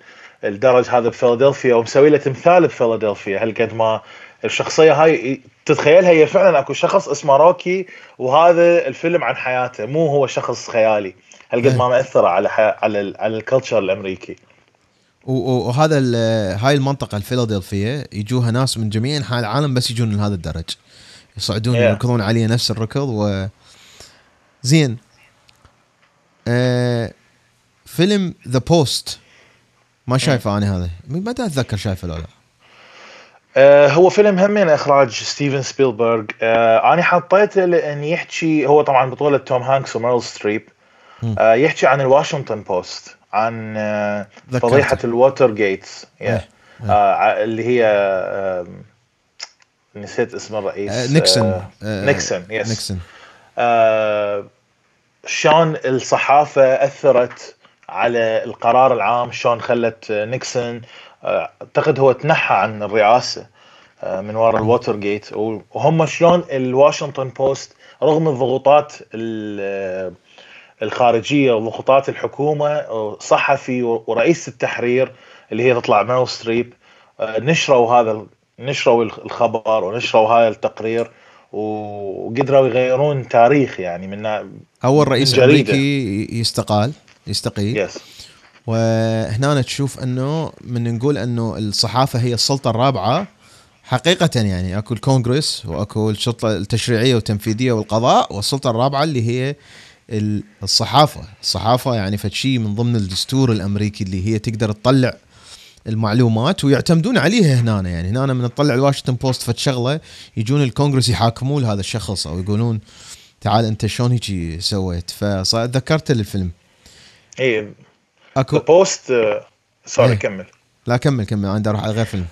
الدرج هذا بفيلادلفيا ومسوي له تمثال بفيلادلفيا هالقد ما الشخصية هاي تتخيلها هي فعلا أكو شخص اسمه روكي وهذا الفيلم عن حياته مو هو شخص خيالي. هالقد ما مأثرة على على على ال culture الأمريكي؟ وهذا هاي المنطقة الفيلادلفيا يجوها ناس من جميع أنحاء العالم بس يجون لهذا الدرج. يصعدون yeah. يركضون عليه نفس الركض و زين. آه فيلم The Post ما شايفه أنا هذا. ما أتذكر شايفه ولا لا. آه هو فيلم همين إخراج ستيفن سبيلبرغ. آه أنا حطيته لأن يحكي هو طبعا بطولة توم هانكس وميرل ستريب. يحكي عن الواشنطن بوست عن آه فضيحة الووتر جيتس. Yeah. إيه. آه اللي هي آه نسيت اسم الرئيس آه نيكسون. آه نيكسون yes نيكسون. آه شلون الصحافة أثرت على القرار العام شلون خلت نيكسون آه، أعتقد هو تنحى عن الرئاسة آه، من وراء الووتر جيت. وهم شلون الواشنطن بوست رغم الضغوطات الخارجية وضغوطات الحكومة صحفي ورئيس التحرير اللي هي تطلع ميرل ستريب. آه، نشروا هذا نشروا الخبر ونشروا هذا التقرير وقدروا يغيرون تاريخ يعني من أول رئيس أمريكي يستقال يستقيل. Yes. وهنا تشوف إنه من نقول إنه الصحافة هي السلطة الرابعة حقيقة يعني. أكو الكونغرس وأكو السلطة التشريعية والتنفيذية والقضاء والسلطة الرابعة اللي هي الصحافة، الصحافة يعني فشي من ضمن الدستور الأمريكي اللي هي تقدر تطلع المعلومات ويعتمدون عليها هنا يعني هنا من تطلع الواشنطن بوست فد شغلة يجون الكونغرس يحاكمون هذا الشخص أو يقولون تعال أنت شلون هيك سويت؟ فتذكرت الفيلم. اي اكو Post sorry إيه. كمل. لا كمل كمل. عندي أروح على غير فيلم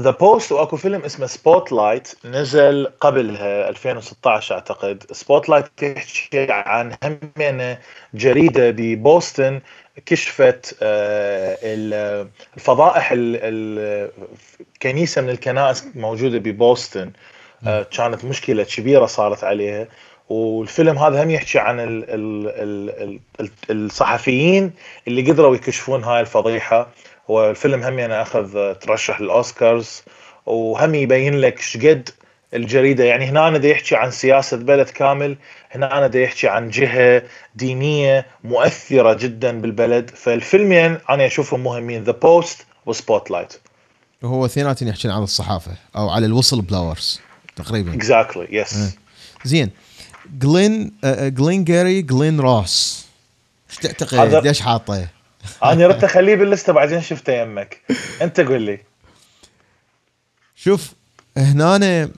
The Post وأكو فيلم اسمه Spotlight نزل قبلها 2016 أعتقد. Spotlight تحكي عن همينة جريدة ببوسطن كشفت آه، الفضائح الكنيسه من الكنائس موجودة ببوسطن. آه، كانت مشكلة كبيرة صارت عليها. والفيلم هذا هم يحكي عن ال ال ال الصحفيين اللي قدروا يكشفون هاي الفضيحة. والفيلم هم يعني أخذ ترشح للأوسكارز وهم يبين لك شقد الجريدة. يعني هنا أنا يحكي عن سياسة بلد كامل هنا أنا يحكي عن جهة دينية مؤثرة جدا بالبلد. فالفيلمين أنا أشوفهم مهمين The Post و Spotlight وهو اثنيناتهم يحكي عن الصحافة أو على ال whistleblowers تقريبا. exactly yes زين. Glen Glengarry Glen Ross إيش تعتقد ليش حاطه؟ أنا ردت اخليه باللستة بعدين شفته يمك. أنت قول لي. شوف هنا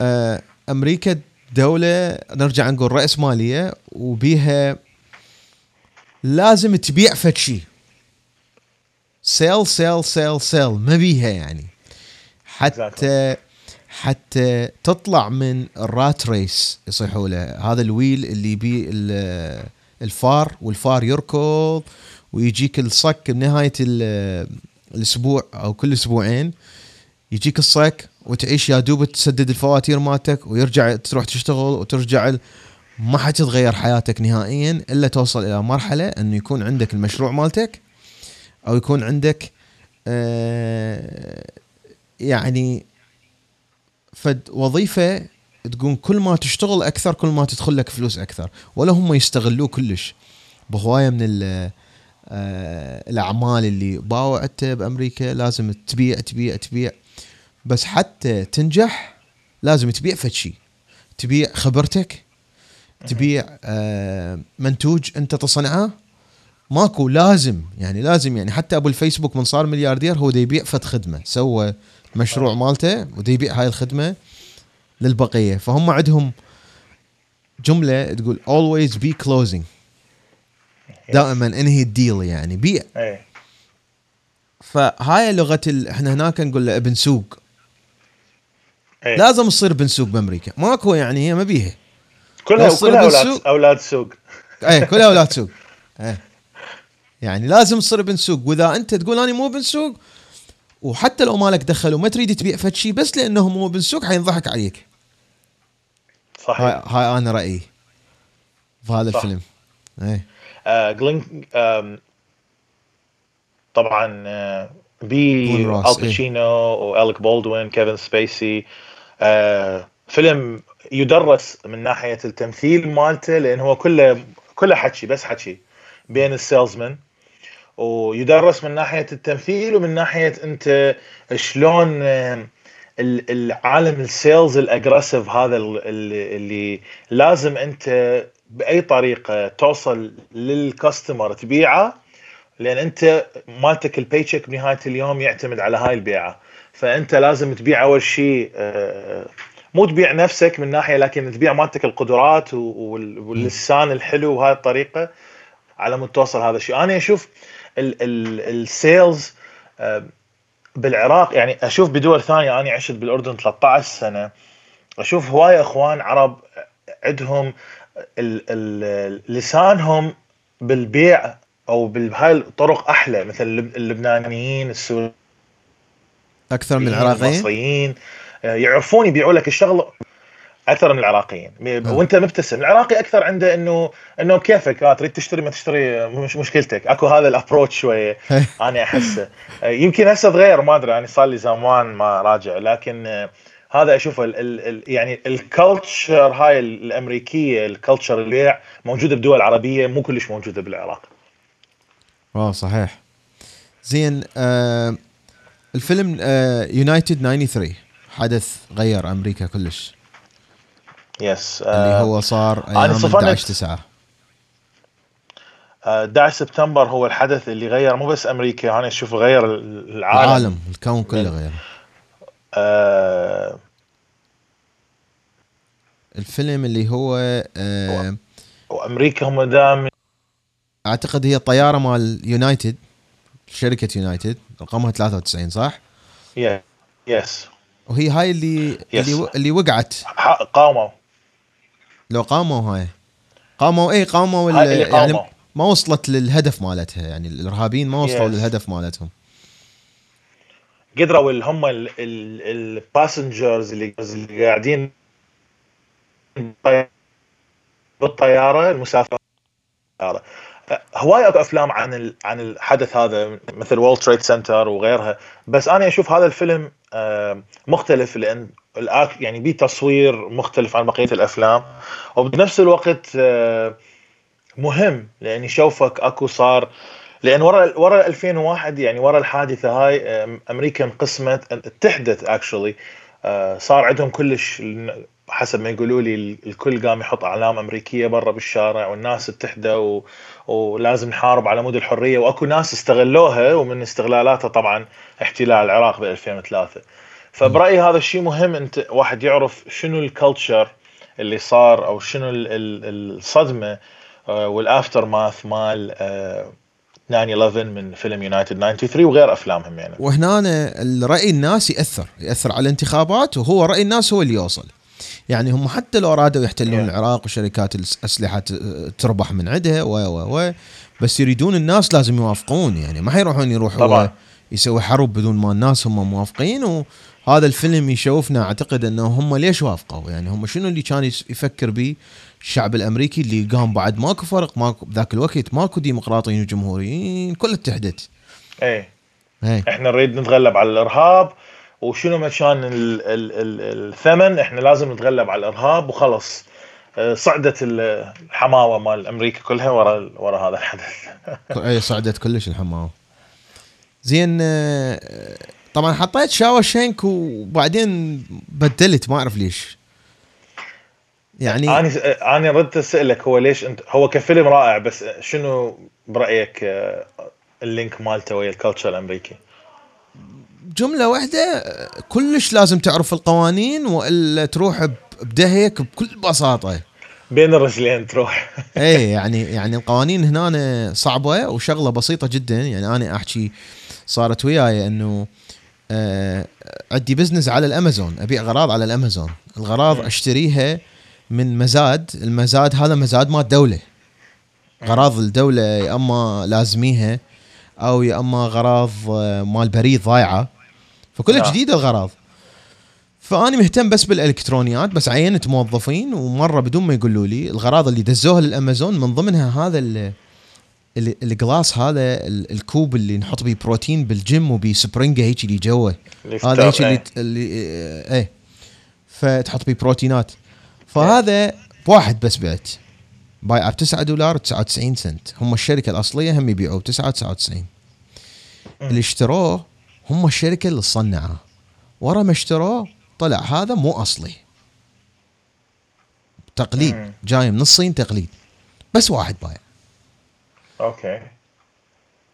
آه، أمريكا دولة نرجع نقول رأس مالية وبيها لازم تبيع فد شيء sell sell sell sell ما بيها يعني. حتى حتى تطلع من ال rat race يصيحوا له. هذا ال wheel اللي بي الفار والفار يركض ويجيك الصك بنهايه الأسبوع أو كل أسبوعين. يجيك الصك وتعيش يا دوب تسدد الفواتير مالتك ويرجع تروح تشتغل وترجع ما حتتغير حياتك نهائيا إلا توصل إلى مرحلة إنه يكون عندك المشروع مالتك أو يكون عندك آه يعني فد وظيفة تقول كل ما تشتغل أكثر كل ما تدخل لك فلوس أكثر. ولا هم يستغلوه كلش. بهواية من آه، الأعمال اللي انت بأمريكا لازم تبيع تبيع تبيع. بس حتى تنجح لازم تبيع فد شيء تبيع خبرتك تبيع آه، منتوج أنت تصنعه. ماكو لازم. يعني لازم يعني حتى أبو الفيسبوك من صار ملياردير هو يبيع فد خدمة. سوى مشروع مالته ودي يبيع هاي الخدمة. للبقية. فهم عندهم جملة تقول always be closing. دائما إنهي الديل يعني. بيع إيه. فهاي لغة ال... إحنا هناك نقول له ابن سوق. أي. لازم تصير بن سوق بأمريكا. ماكو يعني هي ما بيها كلها كلها أولاد أولاد سوق. اي كلها أولاد سوق. اي يعني لازم تصير بن سوق. وإذا أنت تقول أنا مو بن سوق وحتى لو مالك دخل وما تريد تبيع فد شيء بس لأنه مو بن سوق حينضحك عليك. صحيح. هاي, هاي أنا رأيي في هذا صح. الفيلم. اي آه جلين آه طبعا آه بي الباتشينو إيه. وأليك بولدوين كيفن سبيسي. آه فيلم يدرس من ناحية التمثيل مالته لأن هو كله كله حكي بس حكي بين ال salesmen. ويدرس من ناحية التمثيل ومن ناحية أنت شلون آه، العالم ال sales ال aggressive هذا اللي لازم أنت بأي طريقة توصل لل customer تبيعه لأن أنت مالتك ال paycheck بنهايه اليوم يعتمد على هاي البيعة. فأنت لازم تبيع أول شيء آه، مو تبيع نفسك من ناحية لكن تبيع مالتك القدرات واللسان الحلو وهاي الطريقة على مود توصل هذا الشيء. أنا أشوف ال sales بالعراق يعني أشوف بدول ثانية أنا عشت بالأردن 13 سنة أشوف هواي إخوان عرب عندهم لسانهم بالبيع أو بهاي الطرق أحلى مثل اللبنانيين السوريين أكثر من العراقيين؟ المصريين آه، يعرفون يبيعوا لك الشغلة. أكثر من العراقيين أه. وأنت مبتسم. العراقي أكثر عنده إنه إنه بكيفك آه تريد تشتري ما تشتري مش مشكلتك. أكو هذا ال approach شوية أنا احسه يمكن هسه تغير ما أدري. أنا صار لي زمان ما راجع. لكن آه هذا أشوفه ال ال يعني ال culture هاي الأمريكية ال culture البيع موجودة بدول عربيه مو كلش موجودة بالعراق. آه صحيح. زين آه الفيلم يونايتد آه 93 حدث غير أمريكا كلش. يس اللي آه، هو صار أيام 11 9 11 سبتمبر هو الحدث اللي غير مو بس أمريكا أنا أشوف غير العالم. العالم الكون كله غير. آه الفيلم اللي هو آه وامريكا هم دائما أعتقد هي طياره مال يونايتد شركة يونايتد رقمها 93 صح؟ yes وهي هاي اللي yes. اللي اللي وقعت. قاموا. لو قاموا هاي قاموا اي قاموا يعني ما وصلت للهدف مالتها يعني الإرهابيين ما وصلوا yes. للهدف مالتهم. قدروا اللي هم ال passengers اللي اللي قاعدين بالطيارة المسافرين هواي اكو أفلام عن عن الحدث هذا مثل World Trade Center وغيرها بس أنا أشوف هذا الفيلم آه، مختلف لأن يعني بيه تصوير مختلف عن بقية الأفلام وبنفس الوقت آه، مهم لأن يشوفك أكو صار لأن ورا ورا 2001 يعني ورا الحادثة هاي أمريكا انقسمت اتحدت actually آه، صار عندهم كلش حسب ما يقولوا لي الكل قام يحط أعلام أمريكية برا بالشارع والناس اتحدوا. ولازم نحارب على مود الحرية. وأكو ناس استغلوها ومن استغلالاتها طبعا احتلال العراق ب 2003 فبرأيي هذا الشيء مهم أنت واحد يعرف شنو ال culture اللي صار أو شنو الصدمة آه، وال aftermath مال 9 آه، 11 من فيلم يونايتد 93 وغير أفلامهم يعني. وهنا الرأي الناس يأثر يأثر على الانتخابات وهو رأي الناس هو اللي يوصل. يعني هم حتى لو أرادوا يحتلون yeah. العراق وشركات الاسلحه تربح من عندها و و و بس يريدون الناس لازم يوافقون. يعني ما حيروحون يروحوا طبعا. يسوي حرب بدون ما الناس هم موافقين. وهذا الفيلم يشوفنا أعتقد انه هم ليش وافقوا. يعني هم شنو اللي كان يفكر به الشعب الأمريكي اللي قام بعد ماكو فرق ماكو بذاك الوقت ماكو ديمقراطيين وجمهوريين كل اتحدت. إيه. إيه. إحنا نريد نتغلب على الإرهاب وشنو مكان الثمن إحنا لازم نتغلب على الإرهاب وخلص. آه، صعدت الحماوة مال أمريكا كلها ورا ورا هذا الحدث. أي صعدت كلش الحماوة. زين آه، طبعا حطيت شاور شينك وبعدين بدلت ما أعرف ليش. يعني أنا أنا ردت اسالك هو ليش انت هو كفيلم رائع بس شنو برأيك آه، ال link مالته ويا ال culture الأمريكي؟ جملة واحدة كلش لازم تعرف القوانين وإلا تروح بدهيك بكل بساطة. بين الرجلين تروح. اي يعني يعني القوانين هنا صعبة وشغلة بسيطة جدا. يعني أنا أحكي صارت وياي إنه آه عندي business على الأمازون أبيع اغراض على الأمازون. الغراض أشتريها من مزاد المزاد هذا مزاد مال الدولة غراض الدولة يا أما لازميها أو يا أما غراض آه، مال بريد ضايعة. فكلها نعم. جديدة الغراض. فاني مهتم بس بالإلكترونيات بس عينت موظفين ومرة بدون ما يقولوا لي الغراض اللي دزوها للأمازون من ضمنها هذا ال- ال- ال glass هذا ال- الكوب اللي نحط بيه بروتين بالجيم وبيه spring ـه هيك اللي جوه. هذا هيك اللي, اللي إيه. فتحط بيه بروتينات. فهذا بواحد بس بعت. بايعه ب 9 دولار و99 سنت. هم الشركة الأصلية هم يبيعوه ب 9 99 اللي اشتروه هم الشركة اللي صنعه. ورا ما اشتروه طلع هذا مو أصلي. تقليد. جاي من الصين تقليد. بس واحد بايع. أوكي.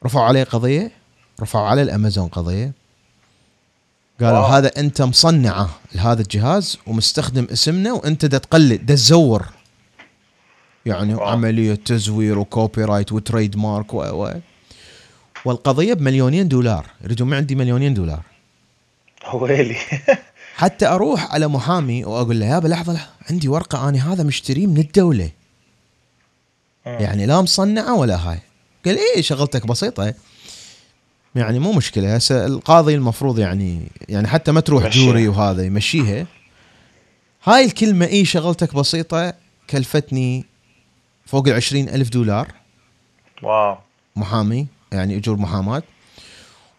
رفعوا عليه قضية. رفعوا على الأمازون قضية. قالوا wow. هذا أنت مصنعه لهذا الجهاز ومستخدم اسمنا وأنت دا تقلد دا تزور. يعني wow. عملية تزوير و copyright و trademark و, و والقضية بمليونين دولار. يريدون من عندي مليونين دولار. ويلي حتى أروح على محامي وأقول له يابا لحظة عندي ورقة أنا هذا مشتريه من الدولة. يعني لا مصنعة ولا هاي. قال إيه شغلتك بسيطة. يعني مو مشكلة. هسه القاضي المفروض يعني يعني حتى ما تروح يمشيها. جوري وهذا يمشيها. هاي الكلمة إيه شغلتك بسيطة كلفتني فوق العشرين ألف دولار. واو. محامي يعني أجور محاماة.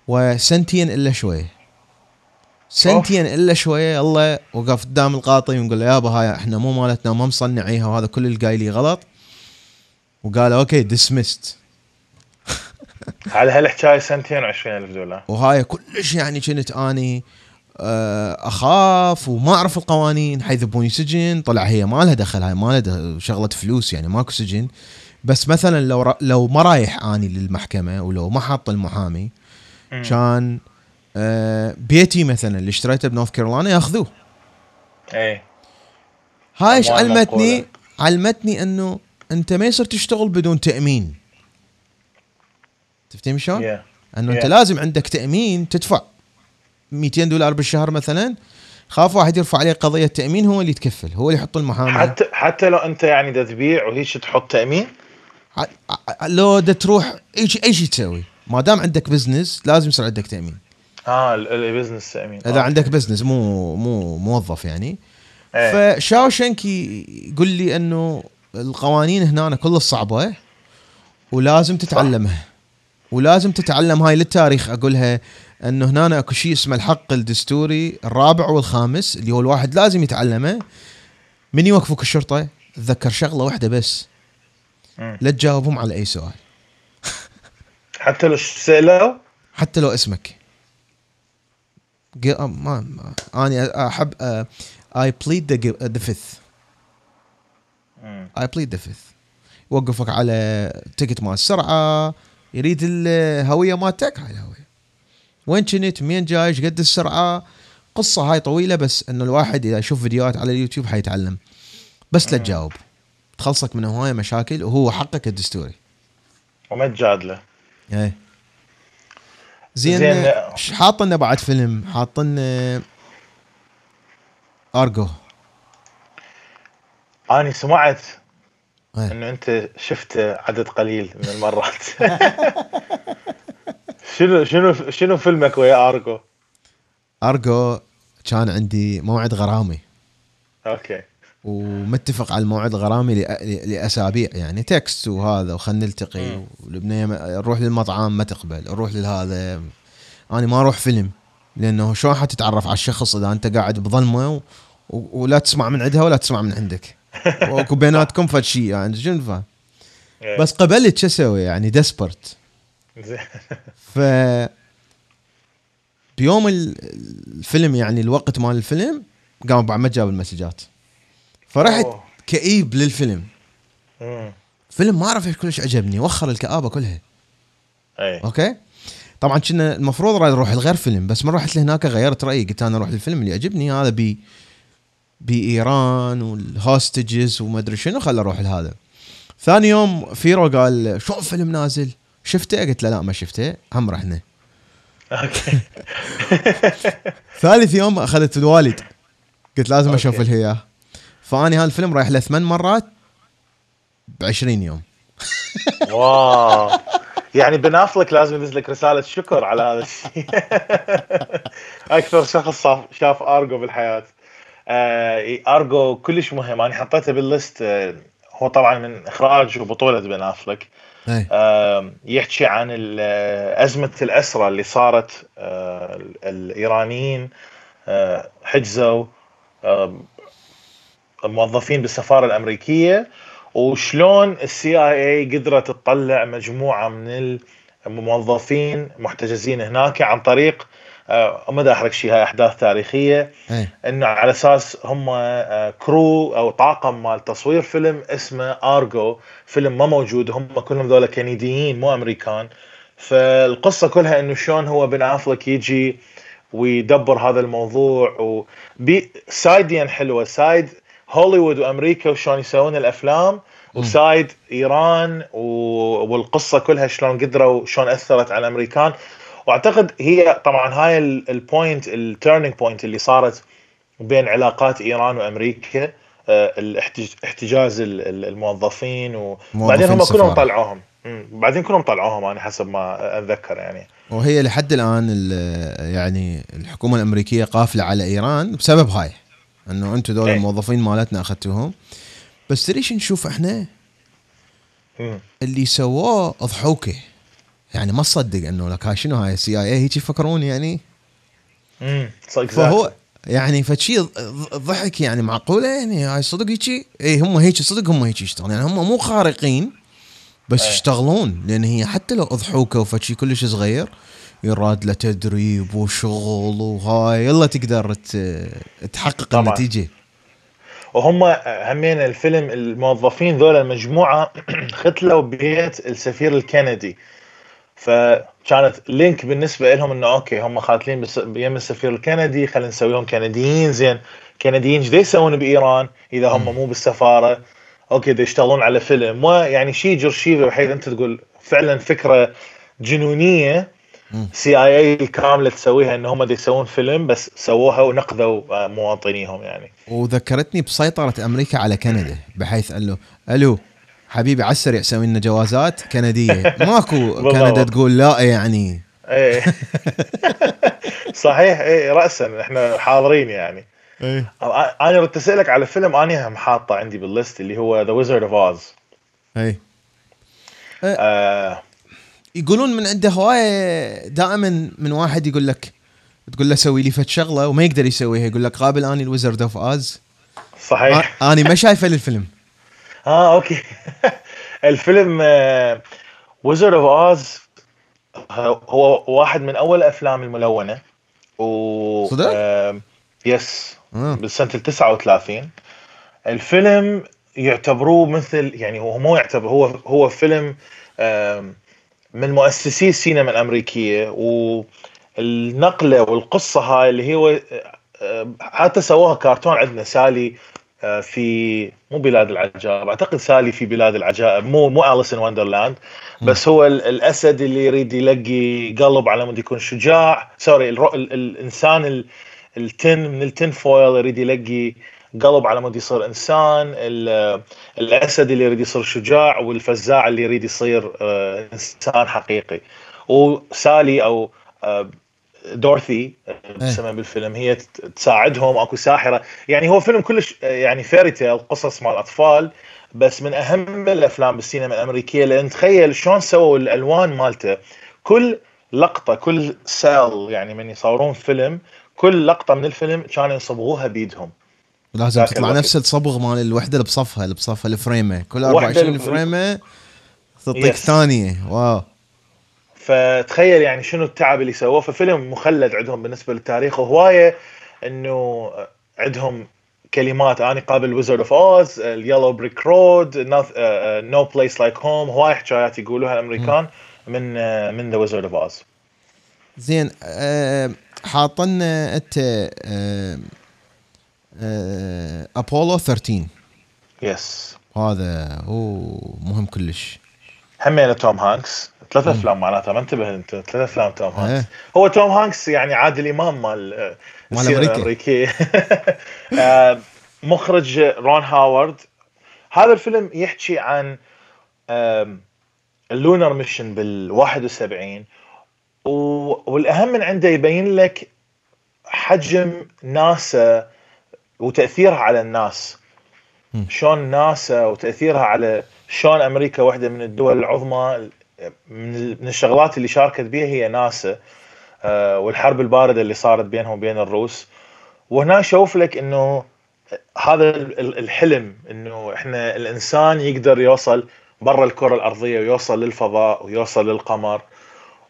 وسنتين إلا شوية سنتين إلا شوية الله وقف قدام القاضي ونقول له يابا هاي إحنا مو مالتنا ما مصنعيها وهذا كل اللي قايلي غلط. وقال okay dismissed على هالحكايه سنتين و20000 دولار؟ وهاي كلش يعني كنت أني أخاف وما أعرف القوانين حيذبوني سجن طلع هي ما لها دخل هاي ما لها شغلة فلوس يعني ماكو سجن بس مثلا لو ر- لو ما رايح أني للمحكمة ولو ما حاط المحامي. كان آه، بيتي مثلا اللي اشتريته بنورث كارولاينا يأخذوه إيه هاي إيش علمتني. علمتني إنه أنت ما يصير تشتغل بدون تأمين تفتهم شلون؟ yeah. إنه أنت Yeah. لازم عندك تأمين تدفع 200 دولار بالشهر مثلا خاف واحد يرفع عليه قضية تأمين هو اللي يتكفل هو اللي يحط المحامي حتى حتى لو أنت يعني دا تبيع وهيك تحط تأمين؟ لو دا تروح أي شيء أي شيء تسوي. ما دام عندك business لازم يصير عندك تأمين. آه ال- ال business تأمين. إذا آه. عندك بزنس مو مو موظف يعني. إيه. فشاو شنكي يقول لي إنه القوانين هنا كلها صعبة ولازم تتعلمها. ولازم تتعلم هاي للتاريخ أقولها. إنه هنا أكو شيء اسمه الحق الدستوري الرابع والخامس اللي هو الواحد لازم يتعلمه. من يوقفك الشرطة؟ تذكر شغلة واحدة بس. لا تجاوبهم على أي سؤال. حتى لو سألوا؟ حتى لو اسمك. ما, ما أنا أحب I plead the Fifth. I plead the Fifth يوقفك على ticket مال السرعة يريد الهوية مالتك هاي الهوية. وين كنت منين جاي إيش قد السرعة. قصة هاي طويلة بس إنه الواحد إذا يشوف فيديوهات على اليوتيوب حيتعلم. بس لا تجاوب. تخلصك من هواية مشاكل وهو حقك الدستوري. وما تجادله. إيه. زين حاط لنا بعد فيلم حاط لنا أرجو. اني سمعت إيه. إنه أنت شفته عدد قليل من المرات. شنو شنو شنو فيلمك ويا أرجو؟ أرجو كان عندي موعد غرامي. Okay. ومتفق على الموعد الغرامي لأسابيع يعني text وهذا وخلنا نلتقي. والبنيه نروح للمطعم ما تقبل نروح لهذا أنا ما أروح فيلم لأنه شلون حتتعرف على الشخص إذا أنت قاعد بظلمه و... و... ولا تسمع من عندها ولا تسمع من عندك؟ وأكو بيناتكم فد شيء يعني شنو إيه. بس قبلت شو أسوي؟ يعني desperate زين ف بيوم ال- الفيلم يعني الوقت مال الفيلم قام بعد ما جاب ال messages. فرحت أوه. كئيب للفيلم. مم. فيلم ما أعرف إيش كلش عجبني. وخر الكآبة كلها. اي okay؟ طبعا كنا المفروض رايد أروح لغير فيلم بس من رحت لهناك غيرت رأيي. قلت أنا أروح للفيلم اللي يعجبني. هذا بي بإيران وال hostages وما أدري شنو خل أروح لهذا. ثاني يوم فيرو قال شو فيلم نازل؟ شفته؟ قلت له لا ما شفته. هم رحنا. okay. ثالث يوم أخذت الوالد قلت لازم أشوف لها اياه فأني هذا الفيلم رايح له ثمان مرات ب 20 يوم. wow. يعني بن أفلك لازم يدز لك رسالة شكر على هذا الشيء. أكثر شخص شاف أرجو بالحياة. آه أرجو كلش مهم. أنا حطيته بالليست آه هو طبعا من إخراج وبطولة بن أفلك. يحكي عن أزمة الأسرى اللي صارت آه الإيرانيين آه حجزوا آه موظفين بالسفارة الأمريكية وشلون السي آي اي قدرت تطلع مجموعة من الموظفين محتجزين هناك عن طريق آه، ما احرق شيء هاي أحداث تاريخية. أي. إنه على أساس هم crew آه، أو طاقم مال تصوير فيلم اسمه ارجو فيلم ما موجود هم كلهم ذولا كنديين مو أمريكان. فالقصة كلها إنه شلون هو بن أفلك يجي ويدبر هذا الموضوع وبي side ين حلوة. side هوليوود وأمريكا وشلون يسوون الأفلام و side إيران والقصة كلها شلون قدروا شلون أثرت على الأمريكان. واعتقد هي طبعا هاي ال point ال turning point اللي صارت بين علاقات إيران وأمريكا آه، احتجاز الموظفين وبعدين هم كلهم طلعوهم. بعدين كلهم طلعوهم أنا حسب ما أتذكر يعني. وهي لحد الآن يعني الحكومة الأمريكية قافلة على إيران بسبب هاي إنه أنتم دول إيه. الموظفين مالتنا أخذتوهم. بس شو نشوف إحنا؟ اللي سووه أضحوكه. يعني ما تصدق إنه لك هاي شنو هاي CIA هيك يفكرون يعني؟ امم صدق فهو يعني فشي ضحك يعني معقولة يعني هاي صدق هيك؟ اي هم هيك صدق هم هيك يشتغلون. يعني هم مو خارقين بس إيه. يشتغلون. لأن هي حتى لو اضحوكه وفشي كلش صغير يراد له تدريب وشغل وهاي يلا تقدر تحقق طبعا. النتيجة. وهم همين الفيلم الموظفين ذولا المجموعه ختلوا بيت السفير الكندي. فكانت link بالنسبة لهم إنه okay هم خاتلين بيم السفير الكندي خلينا نسويهم كنديين زين. كنديين إيش يسوون بإيران؟ إذا هم مو بالسفارة. okay دا يشتغلون على فيلم. ويعني شيء جرشيفة بحيث أنت تقول فعلا فكرة جنونية CIA كاملة تسويها إن هم يسوون فيلم بس سووها ونقذوا آه، مواطنيهم يعني. وذكرتني بسيطرة أمريكا على كندا بحيث قال له ألو حبيبي على السريع سوي لنا جوازات كندية. ماكو كندا تقول لا يعني. إيه. صحيح إيه راسا إحنا حاضرين يعني. إيه. أنا ردت أسألك على فيلم أنا هم حاطه عندي بال list اللي هو The Wizard of Oz اي يقولون من عنده هواية دائما من واحد يقول لك تقول له سوي لي فت شغلة وما يقدر يسويها. يقول لك قابل اني ال Wizard of Oz صحيح. اني ما شايفه للفيلم. آه okay. الفيلم Wizard of Oz هو واحد من أول الأفلام الملونة. و صدق؟ آه yes آه. بالسنة ال 39 الفيلم يعتبروه مثل يعني هو مو يعتبر هو هو فيلم آه من مؤسسي السينما الأمريكية. والنقلة والقصة هاي اللي هو حتى سووها كرتون عندنا سالي. آه، في مو بلاد العجائب. أعتقد سالي في بلاد العجائب. مو مو Alice in Wonderland بس هو الأسد اللي يريد يلقي قلب على مود يكون شجاع. sorry الإنسان ال tin man ال tin foil يريد يلقي قلب على مود يصير إنسان. الأسد اللي يريد يصير شجاع والفزاع اللي يريد يصير آه، إنسان حقيقي. وسالي أو آه، دورثي اسمها إيه. بالفيلم هي تساعدهم اكو ساحرة. يعني هو فيلم كلش يعني fairy tale قصص مال أطفال بس من أهم الأفلام بالسينما الأمريكية لأن تخيل شلون سووا الألوان مالته. كل لقطة كل cel يعني من يصورون فيلم كل لقطة من الفيلم كانوا يصبغوها بيدهم. لازم تطلع نفس الصبغ مال الوحدة اللي بصفها اللي بصفها الفريمة. كل 24 فريمة تعطيك ثانية. wow. فتخيل يعني شنو التعب اللي سووه. ففيلم مخلد عندهم بالنسبة للتاريخ. وهواية إنه عندهم كلمات. اني قابل Wizard of Oz ال yellow brick road no place like home هواي حكايات يقولوها الأمريكان من uh, من The Wizard of Oz زين أه حاطنا أنت أه ابولو 13 yes هذا هو مهم كلش. همينة توم هانكس. ثلاث أفلام معناتها ما انتبه أنت. ثلاث أفلام توم هانكس. إيه. هو توم هانكس يعني عادل امام مال مال أمريكي. آه، مخرج رون هاورد. هذا الفيلم يحكي عن ال lunar mission بال 71 والأهم من عنده يبين لك حجم ناسا وتأثيرها على الناس. شلون ناسا وتأثيرها على شلون أمريكا واحدة من الدول العظمى. من الشغلات اللي شاركت بها هي ناسا آه، والحرب البارده اللي صارت بينهم وبين الروس. وهنا شوف لك إنه هذا الحلم إنه إحنا الإنسان يقدر يوصل برا الكرة الأرضية ويوصل للفضاء ويوصل للقمر.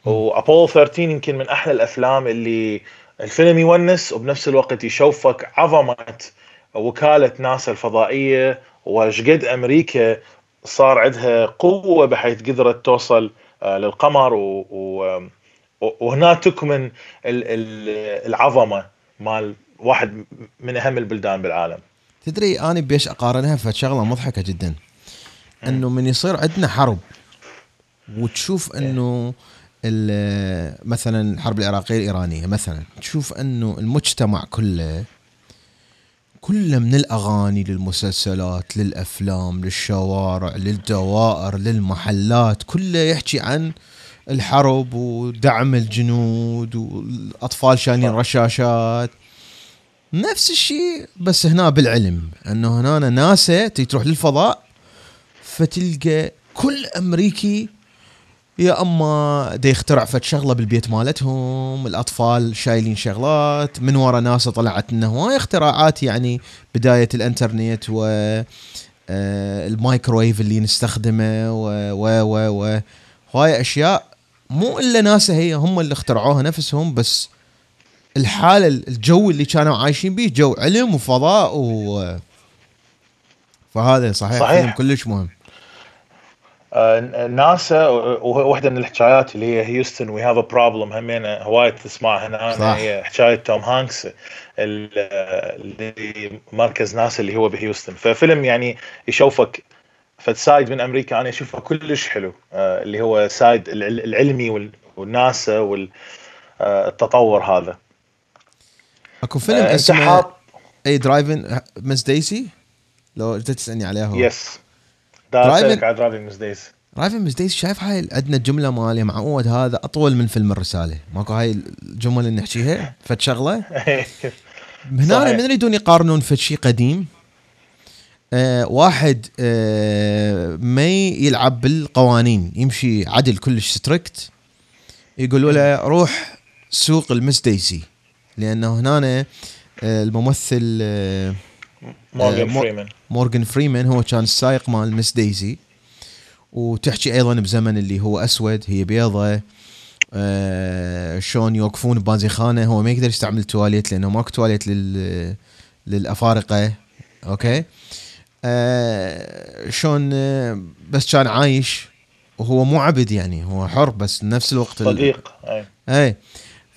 وأبولو 13 يمكن من أحلى الأفلام اللي الفيلم يونس وبنفس الوقت يشوفك عظمة وكالة ناسا الفضائية وشقد أمريكا صار عندها قوة بحيث قدرت توصل آه، للقمر و... و... وهنا تكمن العظمة مال واحد من أهم البلدان بالعالم. تدري أنا بيش أقارنها فشغله مضحكة جدا. إنه من يصير عندنا حرب وتشوف إنه مثلا الحرب العراقية الإيرانية مثلا تشوف إنه المجتمع كله كله من الأغاني للمسلسلات للأفلام للشوارع للدوائر للمحلات كله يحكي عن الحرب ودعم الجنود والأطفال شايلين رشاشات. نفس الشيء بس هنا بالعلم إنه هنا ناسا تروح للفضاء فتلقى كل أمريكي يا أما دا يخترع فد شغلة بالبيت مالتهم الأطفال شايلين شغلات من ورا ناسا طلعت إنه هواي اختراعات يعني بداية الإنترنت و آه، المايكرويف اللي نستخدمه و و و و هواي أشياء مو إلا ناسا هي هم اللي اخترعوها نفسهم بس الحاله الجو اللي كانوا عايشين به جو علم وفضاء و فهذا صحيح, صحيح. كلش مهم ناسا وواحدة من الحكايات اللي هي Houston we have a problem همين هواي تسمعها هنا هي حكاية توم هانكس اللي مركز ناسا اللي هو بهيوستن. ففيلم يعني يشوفك ف side من أمريكا أنا أشوفه كلش حلو آه، اللي هو side العلمي والناسا والتطور هذا. أكو فيلم اسمه اي Driving Miss Daisy؟ لو جيت تسألني عليه هو. yes Driving على Driving Miss Daisy Driving Miss Daisy شايف هاي عندنا جمله مالي معود هذا أطول من فيلم الرسالة. ماكو هاي الجمل اللي نحكيها؟ فد شغلة؟ هنا من يريدون يقارنون فد شيء قديم. آه واحد آه ما يلعب بالقوانين يمشي عدل كلش strict يقولوا له روح سوق ال Miss Daisy لأنه هنا آه، الممثل آه، مورجان فريمان مورجان فريمان هو كان السائق مال Miss Daisy. وتحكي أيضا بزمن اللي هو أسود هي بيضة. آه شلون يوقفون ببازيخانه هو ما يقدر يستعمل التواليت لأنه ماكو تواليت لل للأفارقة. أوكي؟ آه شلون آه بس كان عايش. وهو مو عبد يعني هو حر بس نفس الوقت صديق. أي. أي.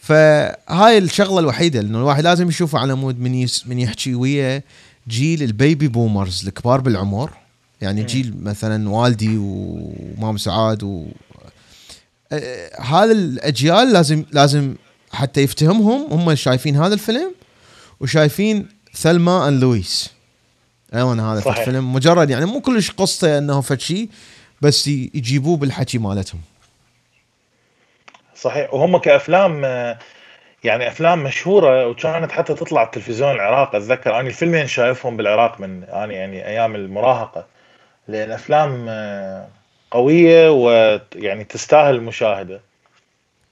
فهاي الشغلة الوحيدة انه الواحد لازم يشوفه على مود من yes من يحكي ويا جيل ال baby boomers الكبار بالعمر يعني جيل مثلا والدي ومام سعاد و آه، هذا الأجيال لازم لازم حتى يفتهمهم هم شايفين هذا الفيلم وشايفين Thelma and Louise. أيضا هذا صحيح. الفيلم مجرد يعني مو كلش قصة أنه فد شيء بس يجيبوه بالحكي مالتهم. صحيح. وهم كأفلام يعني أفلام مشهورة وكانت حتى تطلع بالتلفزيون العراق أتذكر أنا الفيلمين شايفهم بالعراق من أنا يعني أيام المراهقة لأن أفلام قوية ويعني تستاهل المشاهده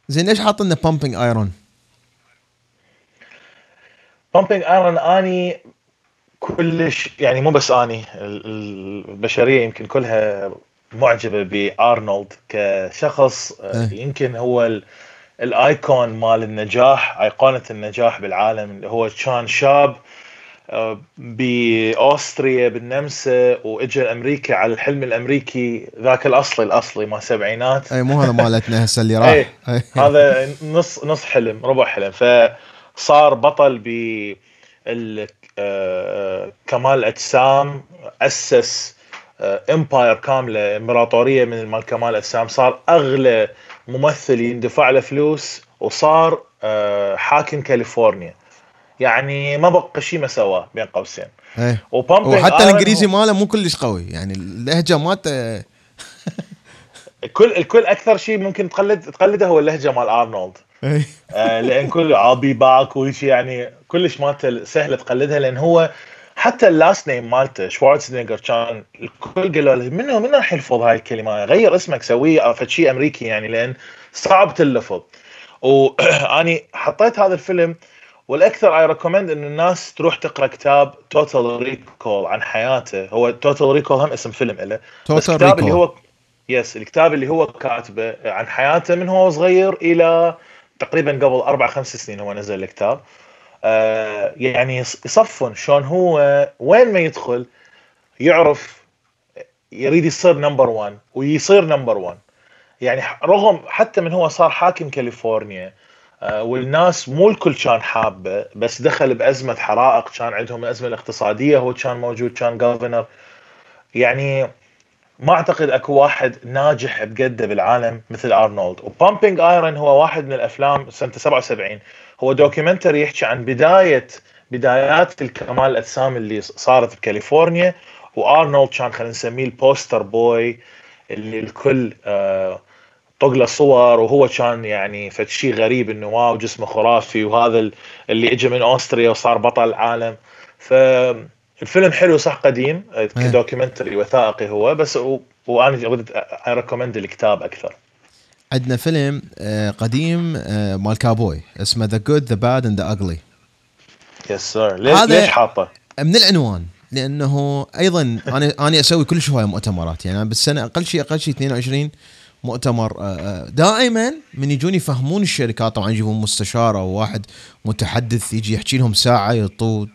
زين ليش حاط لنا Pumping Iron؟ Pumping Iron أني كلش يعني مو بس أني البشرية يمكن كلها معجبة بأرنولد كشخص آه، إيه. يمكن هو ال icon مال النجاح ايقونة النجاح بالعالم اللي هو كان شاب آه، بأوستريا بالنمسا واجى أمريكا على الحلم الأمريكي ذاك الأصلي الأصلي مال السبعينات إي مو هذا مالتنا هسه اللي راح. أي. هذا نص نص حلم ربع حلم. فصار بطل ب آه، كمال أجسام أسس إمباير كاملة إمبراطورية من المال كمال الاجسام صار أغلى ممثل يندفع له فلوس وصار آه، حاكم كاليفورنيا. يعني ما بقى شيء ما سواه بين قوسين. إيه. وحتى الإنجليزي ماله مو كلش قوي. يعني اللهجة مالته الكل الكل أكثر شيء ممكن تقلد تقلده هو اللهجة مال أرنولد. إيه. آه لأن كل عابي باك وشي يعني كلش مالته سهلة تقلدها لأن هو حتى ال last name مالته شوارتزنيجر كان الكل قالوا له منو منو راح يلفظ هاي الكلمة؟ غير اسمك سويه شيء أمريكي يعني لأن صعب تلفظ. واني حطيت هذا الفيلم والأكثر I recommend انه الناس تروح تقرأ كتاب Total Recall عن حياته. هو Total Recall هم اسم فيلم له بس الكتاب اللي هو yes الكتاب اللي هو كاتبه عن حياته من هو صغير إلى تقريبا قبل أربع خمس سنين هو نزل الكتاب. يعني يصفن شلون هو وين ما يدخل يعرف يريد يصير number 1 ويصير number 1 يعني رغم حتى من هو صار حاكم كاليفورنيا آه والناس مو الكل كان حابه بس دخل بأزمة حرائق كان عندهم الازمه الاقتصادية هو كان موجود كان governor يعني ما أعتقد أكو واحد ناجح بقده بالعالم مثل ارنولد و Pumping Iron هو واحد من الأفلام سنة 77 هو documentary يحكي عن بدايه بدايات الكمال الأجسام اللي صارت بكاليفورنيا وأرنولد كان خلينا نسميه ال poster boy اللي الكل آه طق له صور وهو كان يعني فد شيء غريب إنه wow جسمه خرافي وهذا اللي اجى من أوستريا وصار بطل العالم. ف الفيلم حلو صح قديم آه، ك documentary وثائقي هو بس وأنا I recommend الكتاب أكثر. عندنا فيلم آه، قديم آه، مال كابوي اسمه The Good the Bad and the Ugly yes sir ليش ليش حاطه؟ من العنوان لأنه أيضا أنا أنا أسوي كل شوية مؤتمرات. يعني بالسنة أقل شيء أقل شيء 22 مؤتمر دائما من يجون يفهمون الشركات طبعا يجيبون مستشار أو واحد متحدث يجي يحكي لهم ساعة يعطوه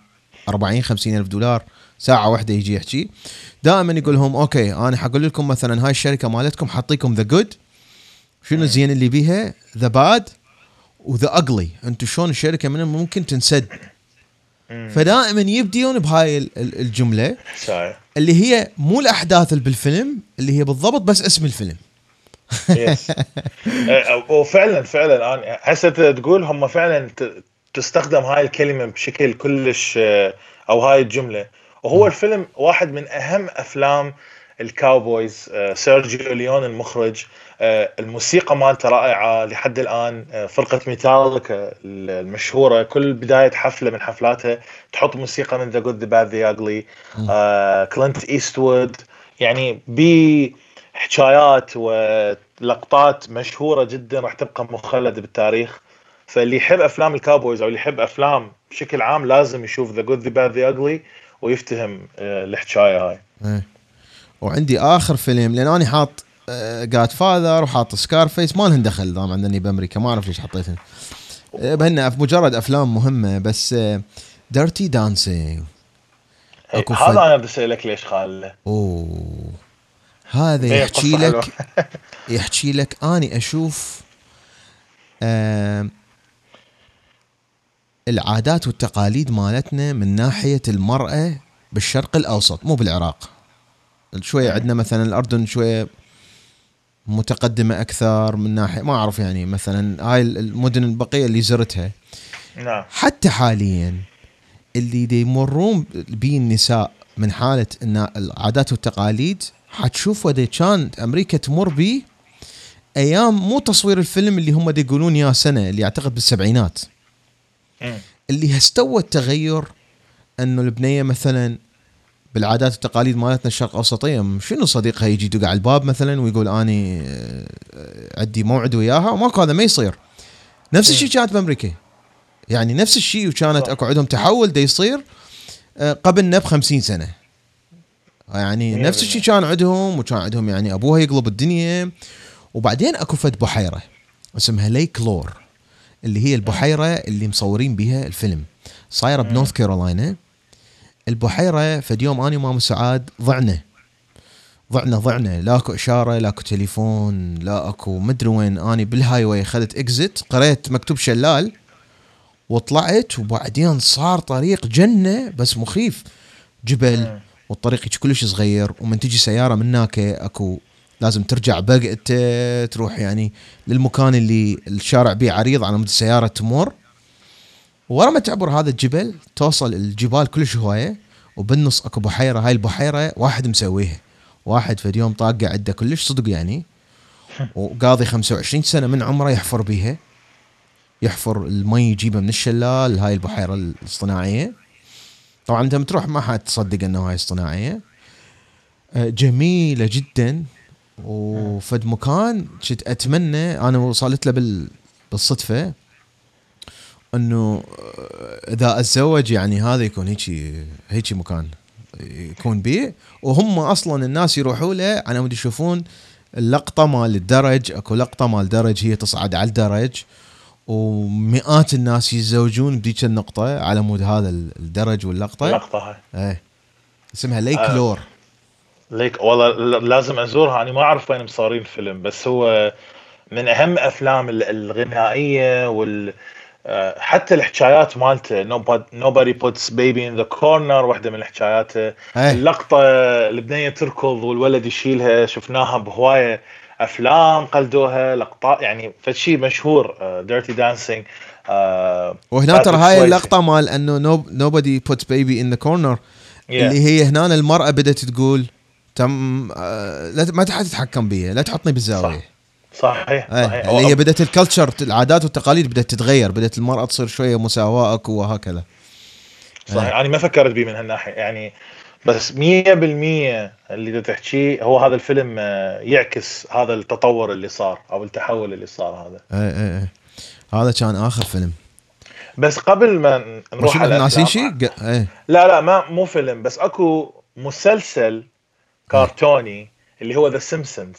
40 50 ألف دولار ساعة واحدة يجي يحكي. دائما يقول لهم أوكي أنا حقول لكم مثلا هاي الشركة مالتكم حاطيكم the good شنو الزين اللي بيها؟ the bad و the ugly أنتم شلون الشركة من ممكن تنسد. فدائما يبديون بهاي الجملة. اللي هي مو الأحداث اللي بالفيلم اللي هي بالضبط بس اسم الفيلم. وفعلا فعلا أنا هسه تقول هم فعلا تستخدم هاي الكلمة بشكل كلش أو هاي الجملة. وهو الفيلم واحد من أهم أفلام ال cowboys آه، سيرجيو ليون المخرج آه، الموسيقى مالته رائعة لحد الآن آه، فرقة ميتاليكا المشهورة كل بداية حفلة من حفلاتها تحط موسيقى من the good the bad the ugly كلينت إيستوود. يعني بحكايات ولقطات مشهورة جدا راح تبقى مخلده بالتاريخ. فاللي يحب أفلام ال cowboys أو اللي يحب أفلام بشكل عام لازم يشوف the good the bad the ugly ويفتهم الحكاية هاي. إيه. وعندي آخر فيلم لأن أنا حاط God آه، father وحاط Scarface ما لهن دخل طبعا عندني بأمريكا ما أعرف ليش حطيتهن آه، بهن مجرد أفلام مهمة بس Dirty Dancing أكو هذا أنا بدي اسالك ليش حاطه. أوه. هذا يحكي لك يحكي لك أني أشوف آه العادات والتقاليد مالتنا من ناحية المرأة بالشرق الأوسط مو بالعراق. شوية عندنا مثلا الأردن شوية متقدمة أكثر من ناحية ما أعرف يعني مثلا هاي المدن البقية اللي زرتها. نعم. حتى حاليا اللي دي يمرون بيه النساء من حالة إن العادات والتقاليد حتشوف ودي كانت أمريكا تمر بيه أيام مو تصوير الفيلم اللي هم يقولون يا سنة اللي أعتقد بالسبعينات. اللي استوى التغير إنه البنية مثلا بالعادات والتقاليد مالتنا الشرق الاوسطيه شنو صديقها يجي يدق على الباب مثلا ويقول أني آه، عندي موعد وياها وماكو هذا ما يصير. نفس الشيء كانت بأمريكا. يعني نفس الشيء وكانت أكو عندهم تحول دا يصير قبلنا ب 50 سنة. يعني نفس الشيء كان عندهم وكان عندهم يعني أبوها يقلب الدنيا. وبعدين أكو فد بحيرة اسمها Lake Lure اللي هي البحيرة اللي مصورين بها الفيلم. صايرة بنورث كارولاينا البحيرة فد يوم اني ومام سعاد ضعنا ضعنا ضعنا لا اكو إشارة لا اكو تليفون لا اكو مدري وين اني بال highway اخذت exit قريت مكتوب شلال وطلعت وبعدين صار طريق جنة بس مخيف. جبل والطريق كلش صغير ومن تجي سيارة من هناك أكو لازم ترجع بقت تروح يعني للمكان اللي الشارع بيه عريض على مود السيارة تمر. ورا ما تعبر هذا الجبل توصل الجبال كلش هواية وبالنص أكو بحيرة هاي البحيرة واحد مسويها. واحد في اليوم طاقه عنده كلش صدق يعني وقاضي 25 سنة من عمره يحفر بيها. يحفر المي يجيبها من الشلال هاي البحيرة الاصطناعيه طبعا أنت تروح ما حد تصدق إنه هاي اصطناعيه آه، جميلة جدا. وفد مكان كنت أتمنى أنا وصلت له بال بالصدفة انه آه، اذا اتزوج يعني هذا يكون هيك هيك مكان يكون بيه وهم أصلا الناس يروحوا له على مود يشوفون اللقطة مال الدرج اكو لقطة مال درج هي تصعد على الدرج ومئات الناس يتزوجون بديك النقطة على مود هذا الدرج واللقطة. اللقطة هاي. إيه. اسمها Lake آه. Lure Lake والله لازم أزورها أنا ما أعرف وين مصورين الفيلم بس هو من أهم أفلام الغنائية وال حتى الحكايات مالته nobody puts baby in the corner واحدة من حكاياته اللقطة البنيه تركض والولد يشيلها شفناها بهواية أفلام قلدوها لقطات يعني فشي مشهور Dirty Dancing وهنا ترى هاي اللقطة مال إنه nobody puts baby in the corner yeah. اللي هي هنا المرأة بدأت تقول تم آه لا ما حد تتحكم بي لا تحطني بالزاوية صح. صحيح صحيح. اللي هي بدأت ال culture العادات والتقاليد بدأت تتغير بدأت المرأة تصير شوية مساواه اكو وهكذا. صحيح. أنا ما فكرت به من هالناحية. يعني بس 100% اللي تحكيه هو هذا الفيلم آه، يعكس هذا التطور اللي صار أو التحول اللي صار هذا. اي اي اي هذا كان آخر فيلم. بس قبل ما نروح على ناسين شيء؟ إيه. لا لا ما مو فيلم بس أكو مسلسل كرتوني اللي هو The Simpsons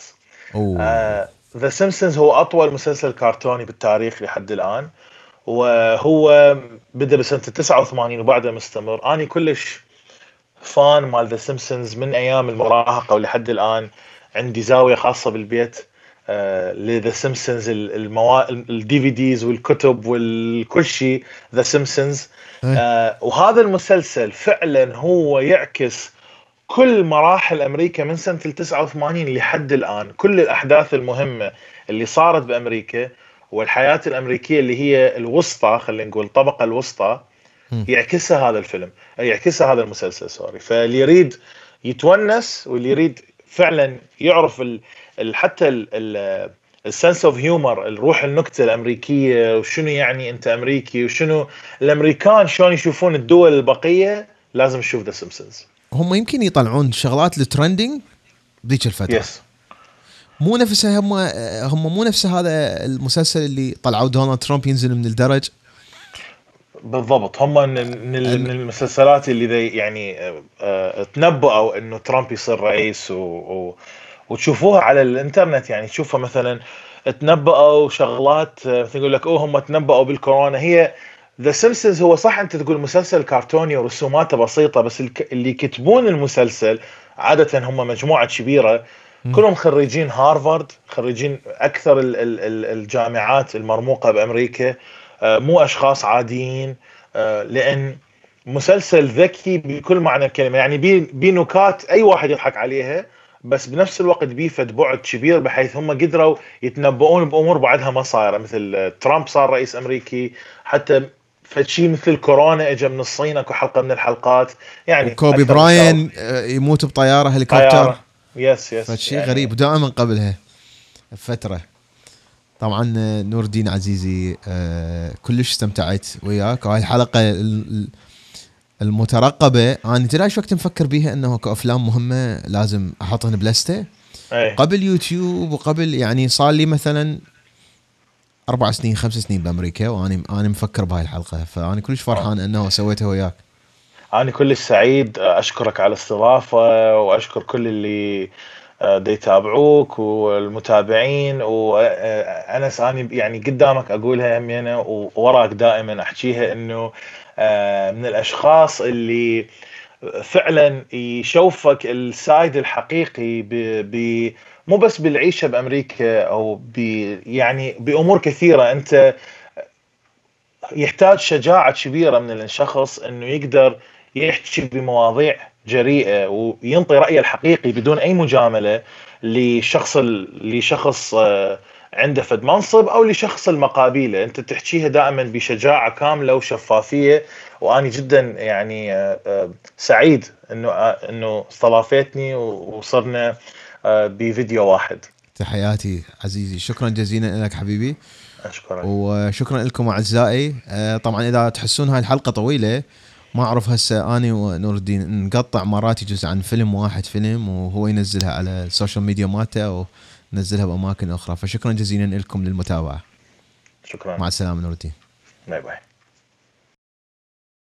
The Simpsons هو أطول مسلسل كرتوني بالتاريخ لحد الآن. وهو بدأ بسنة 89 وبعده مستمر. أني كلش fan مال The Simpsons من أيام المراهقة ولحد الآن عندي زاوية خاصة بالبيت ل The Simpsons ال DVDs والكتب والكل شيء The Simpsons وهذا المسلسل فعلا هو يعكس كل مراحل أمريكا من سنة ال 89 لحد الآن كل الأحداث المهمة اللي صارت بأمريكا والحياة الأمريكية اللي هي الوسطى خلينا نقول الطبقة الوسطى يعكسها هذا الفيلم يعكسها هذا المسلسل sorry. فاللي يريد يتونس واللي يريد فعلا يعرف ال ال حتى ال sense of humor الروح النكتة الأمريكية وشنو يعني أنت أمريكي وشنو الأمريكان شلون يشوفون الدول البقية لازم تشوف The Simpsons هم يمكن يطلعون شغلات ال trending بذيك الفترة. yes مو نفسها هم هم مو نفس هذا المسلسل اللي طلعوا دونالد ترامب ينزل من الدرج. بالضبط. هم من, من المسلسلات اللي يعني آه، تنبؤوا إنه ترامب يصير رئيس و, و وتشوفوها على الإنترنت. يعني تشوفها مثلا تنبؤوا شغلات آه، مثل يقول لك أوه هم تنبؤوا بالكورونا. هي The Simpsons هو صح أنت تقول مسلسل كرتوني ورسوماته بسيطة بس اللي يكتبون المسلسل عادة هم مجموعة كبيرة. كلهم خريجين هارفارد خريجين أكثر الجامعات المرموقة بأمريكا. آه، مو أشخاص عاديين. آه، لأن مسلسل ذكي بكل معنى الكلمة. يعني بي نكات أي واحد يضحك عليها بس بنفس الوقت بيفد بعد كبير بحيث هم قدروا يتنبؤون بأمور بعدها ما صايرة مثل ترامب صار رئيس أمريكي حتى فشي مثل كورونا اجى من الصين أكو حلقة من الحلقات. يعني كوبي براينت آه، يموت بطيارة هليكوبتر. yes yes فشي يعني غريب. دائما قبلها. فترة. طبعا آه، نور الدين عزيزي آه، كلش استمتعت وياك. وهاي الحلقة المترقبة. أنا تدري إيش وقت مفكر بيها؟ إنه كافلام مهمة لازم أحطهن بلستة. قبل يوتيوب وقبل يعني صار لي مثلا أربع سنين خمس سنين بأمريكا وأنا أنا مفكر بهاي الحلقة. فانا كلش فرحان إنه سويتها وياك. أنا كلش سعيد أشكرك على الاستضافة وأشكر كل اللي آه، دي يتابعوك والمتابعين وأنا أني يعني قدامك أقولها همينه ووراك دائما أحكيها إنه آه، من الأشخاص اللي فعلا يشوفك السايد الحقيقي ب مو بس بالعيشة بأمريكا أو ب يعني بأمور كثيرة. أنت يحتاج شجاعة كبيرة من الشخص إنه يقدر يحكي بمواضيع جريئة وينطي رأيه الحقيقي بدون أي مجاملة لشخص لشخص آه، عنده فد منصب أو لشخص المقابيلة. أنت تحكيها دائما بشجاعة كاملة وشفافية. واني جدا يعني آه، آه، سعيد إنه إنه استضافتني وصرنا بفيديو واحد. تحياتي عزيزي. شكرا جزيلا لك حبيبي. أشكرك. وشكرا لكم أعزائي. طبعا إذا تحسون هاي الحلقة طويلة ما أعرف هسه اني ونور الدين نقطع مرات يجوز عن فيلم واحد فيلم وهو ينزلها على ال social media مالته وننزلها بأماكن أخرى. فشكرا جزيلا لكم للمتابعة. شكرا. مع السلامة نور الدين. bye bye.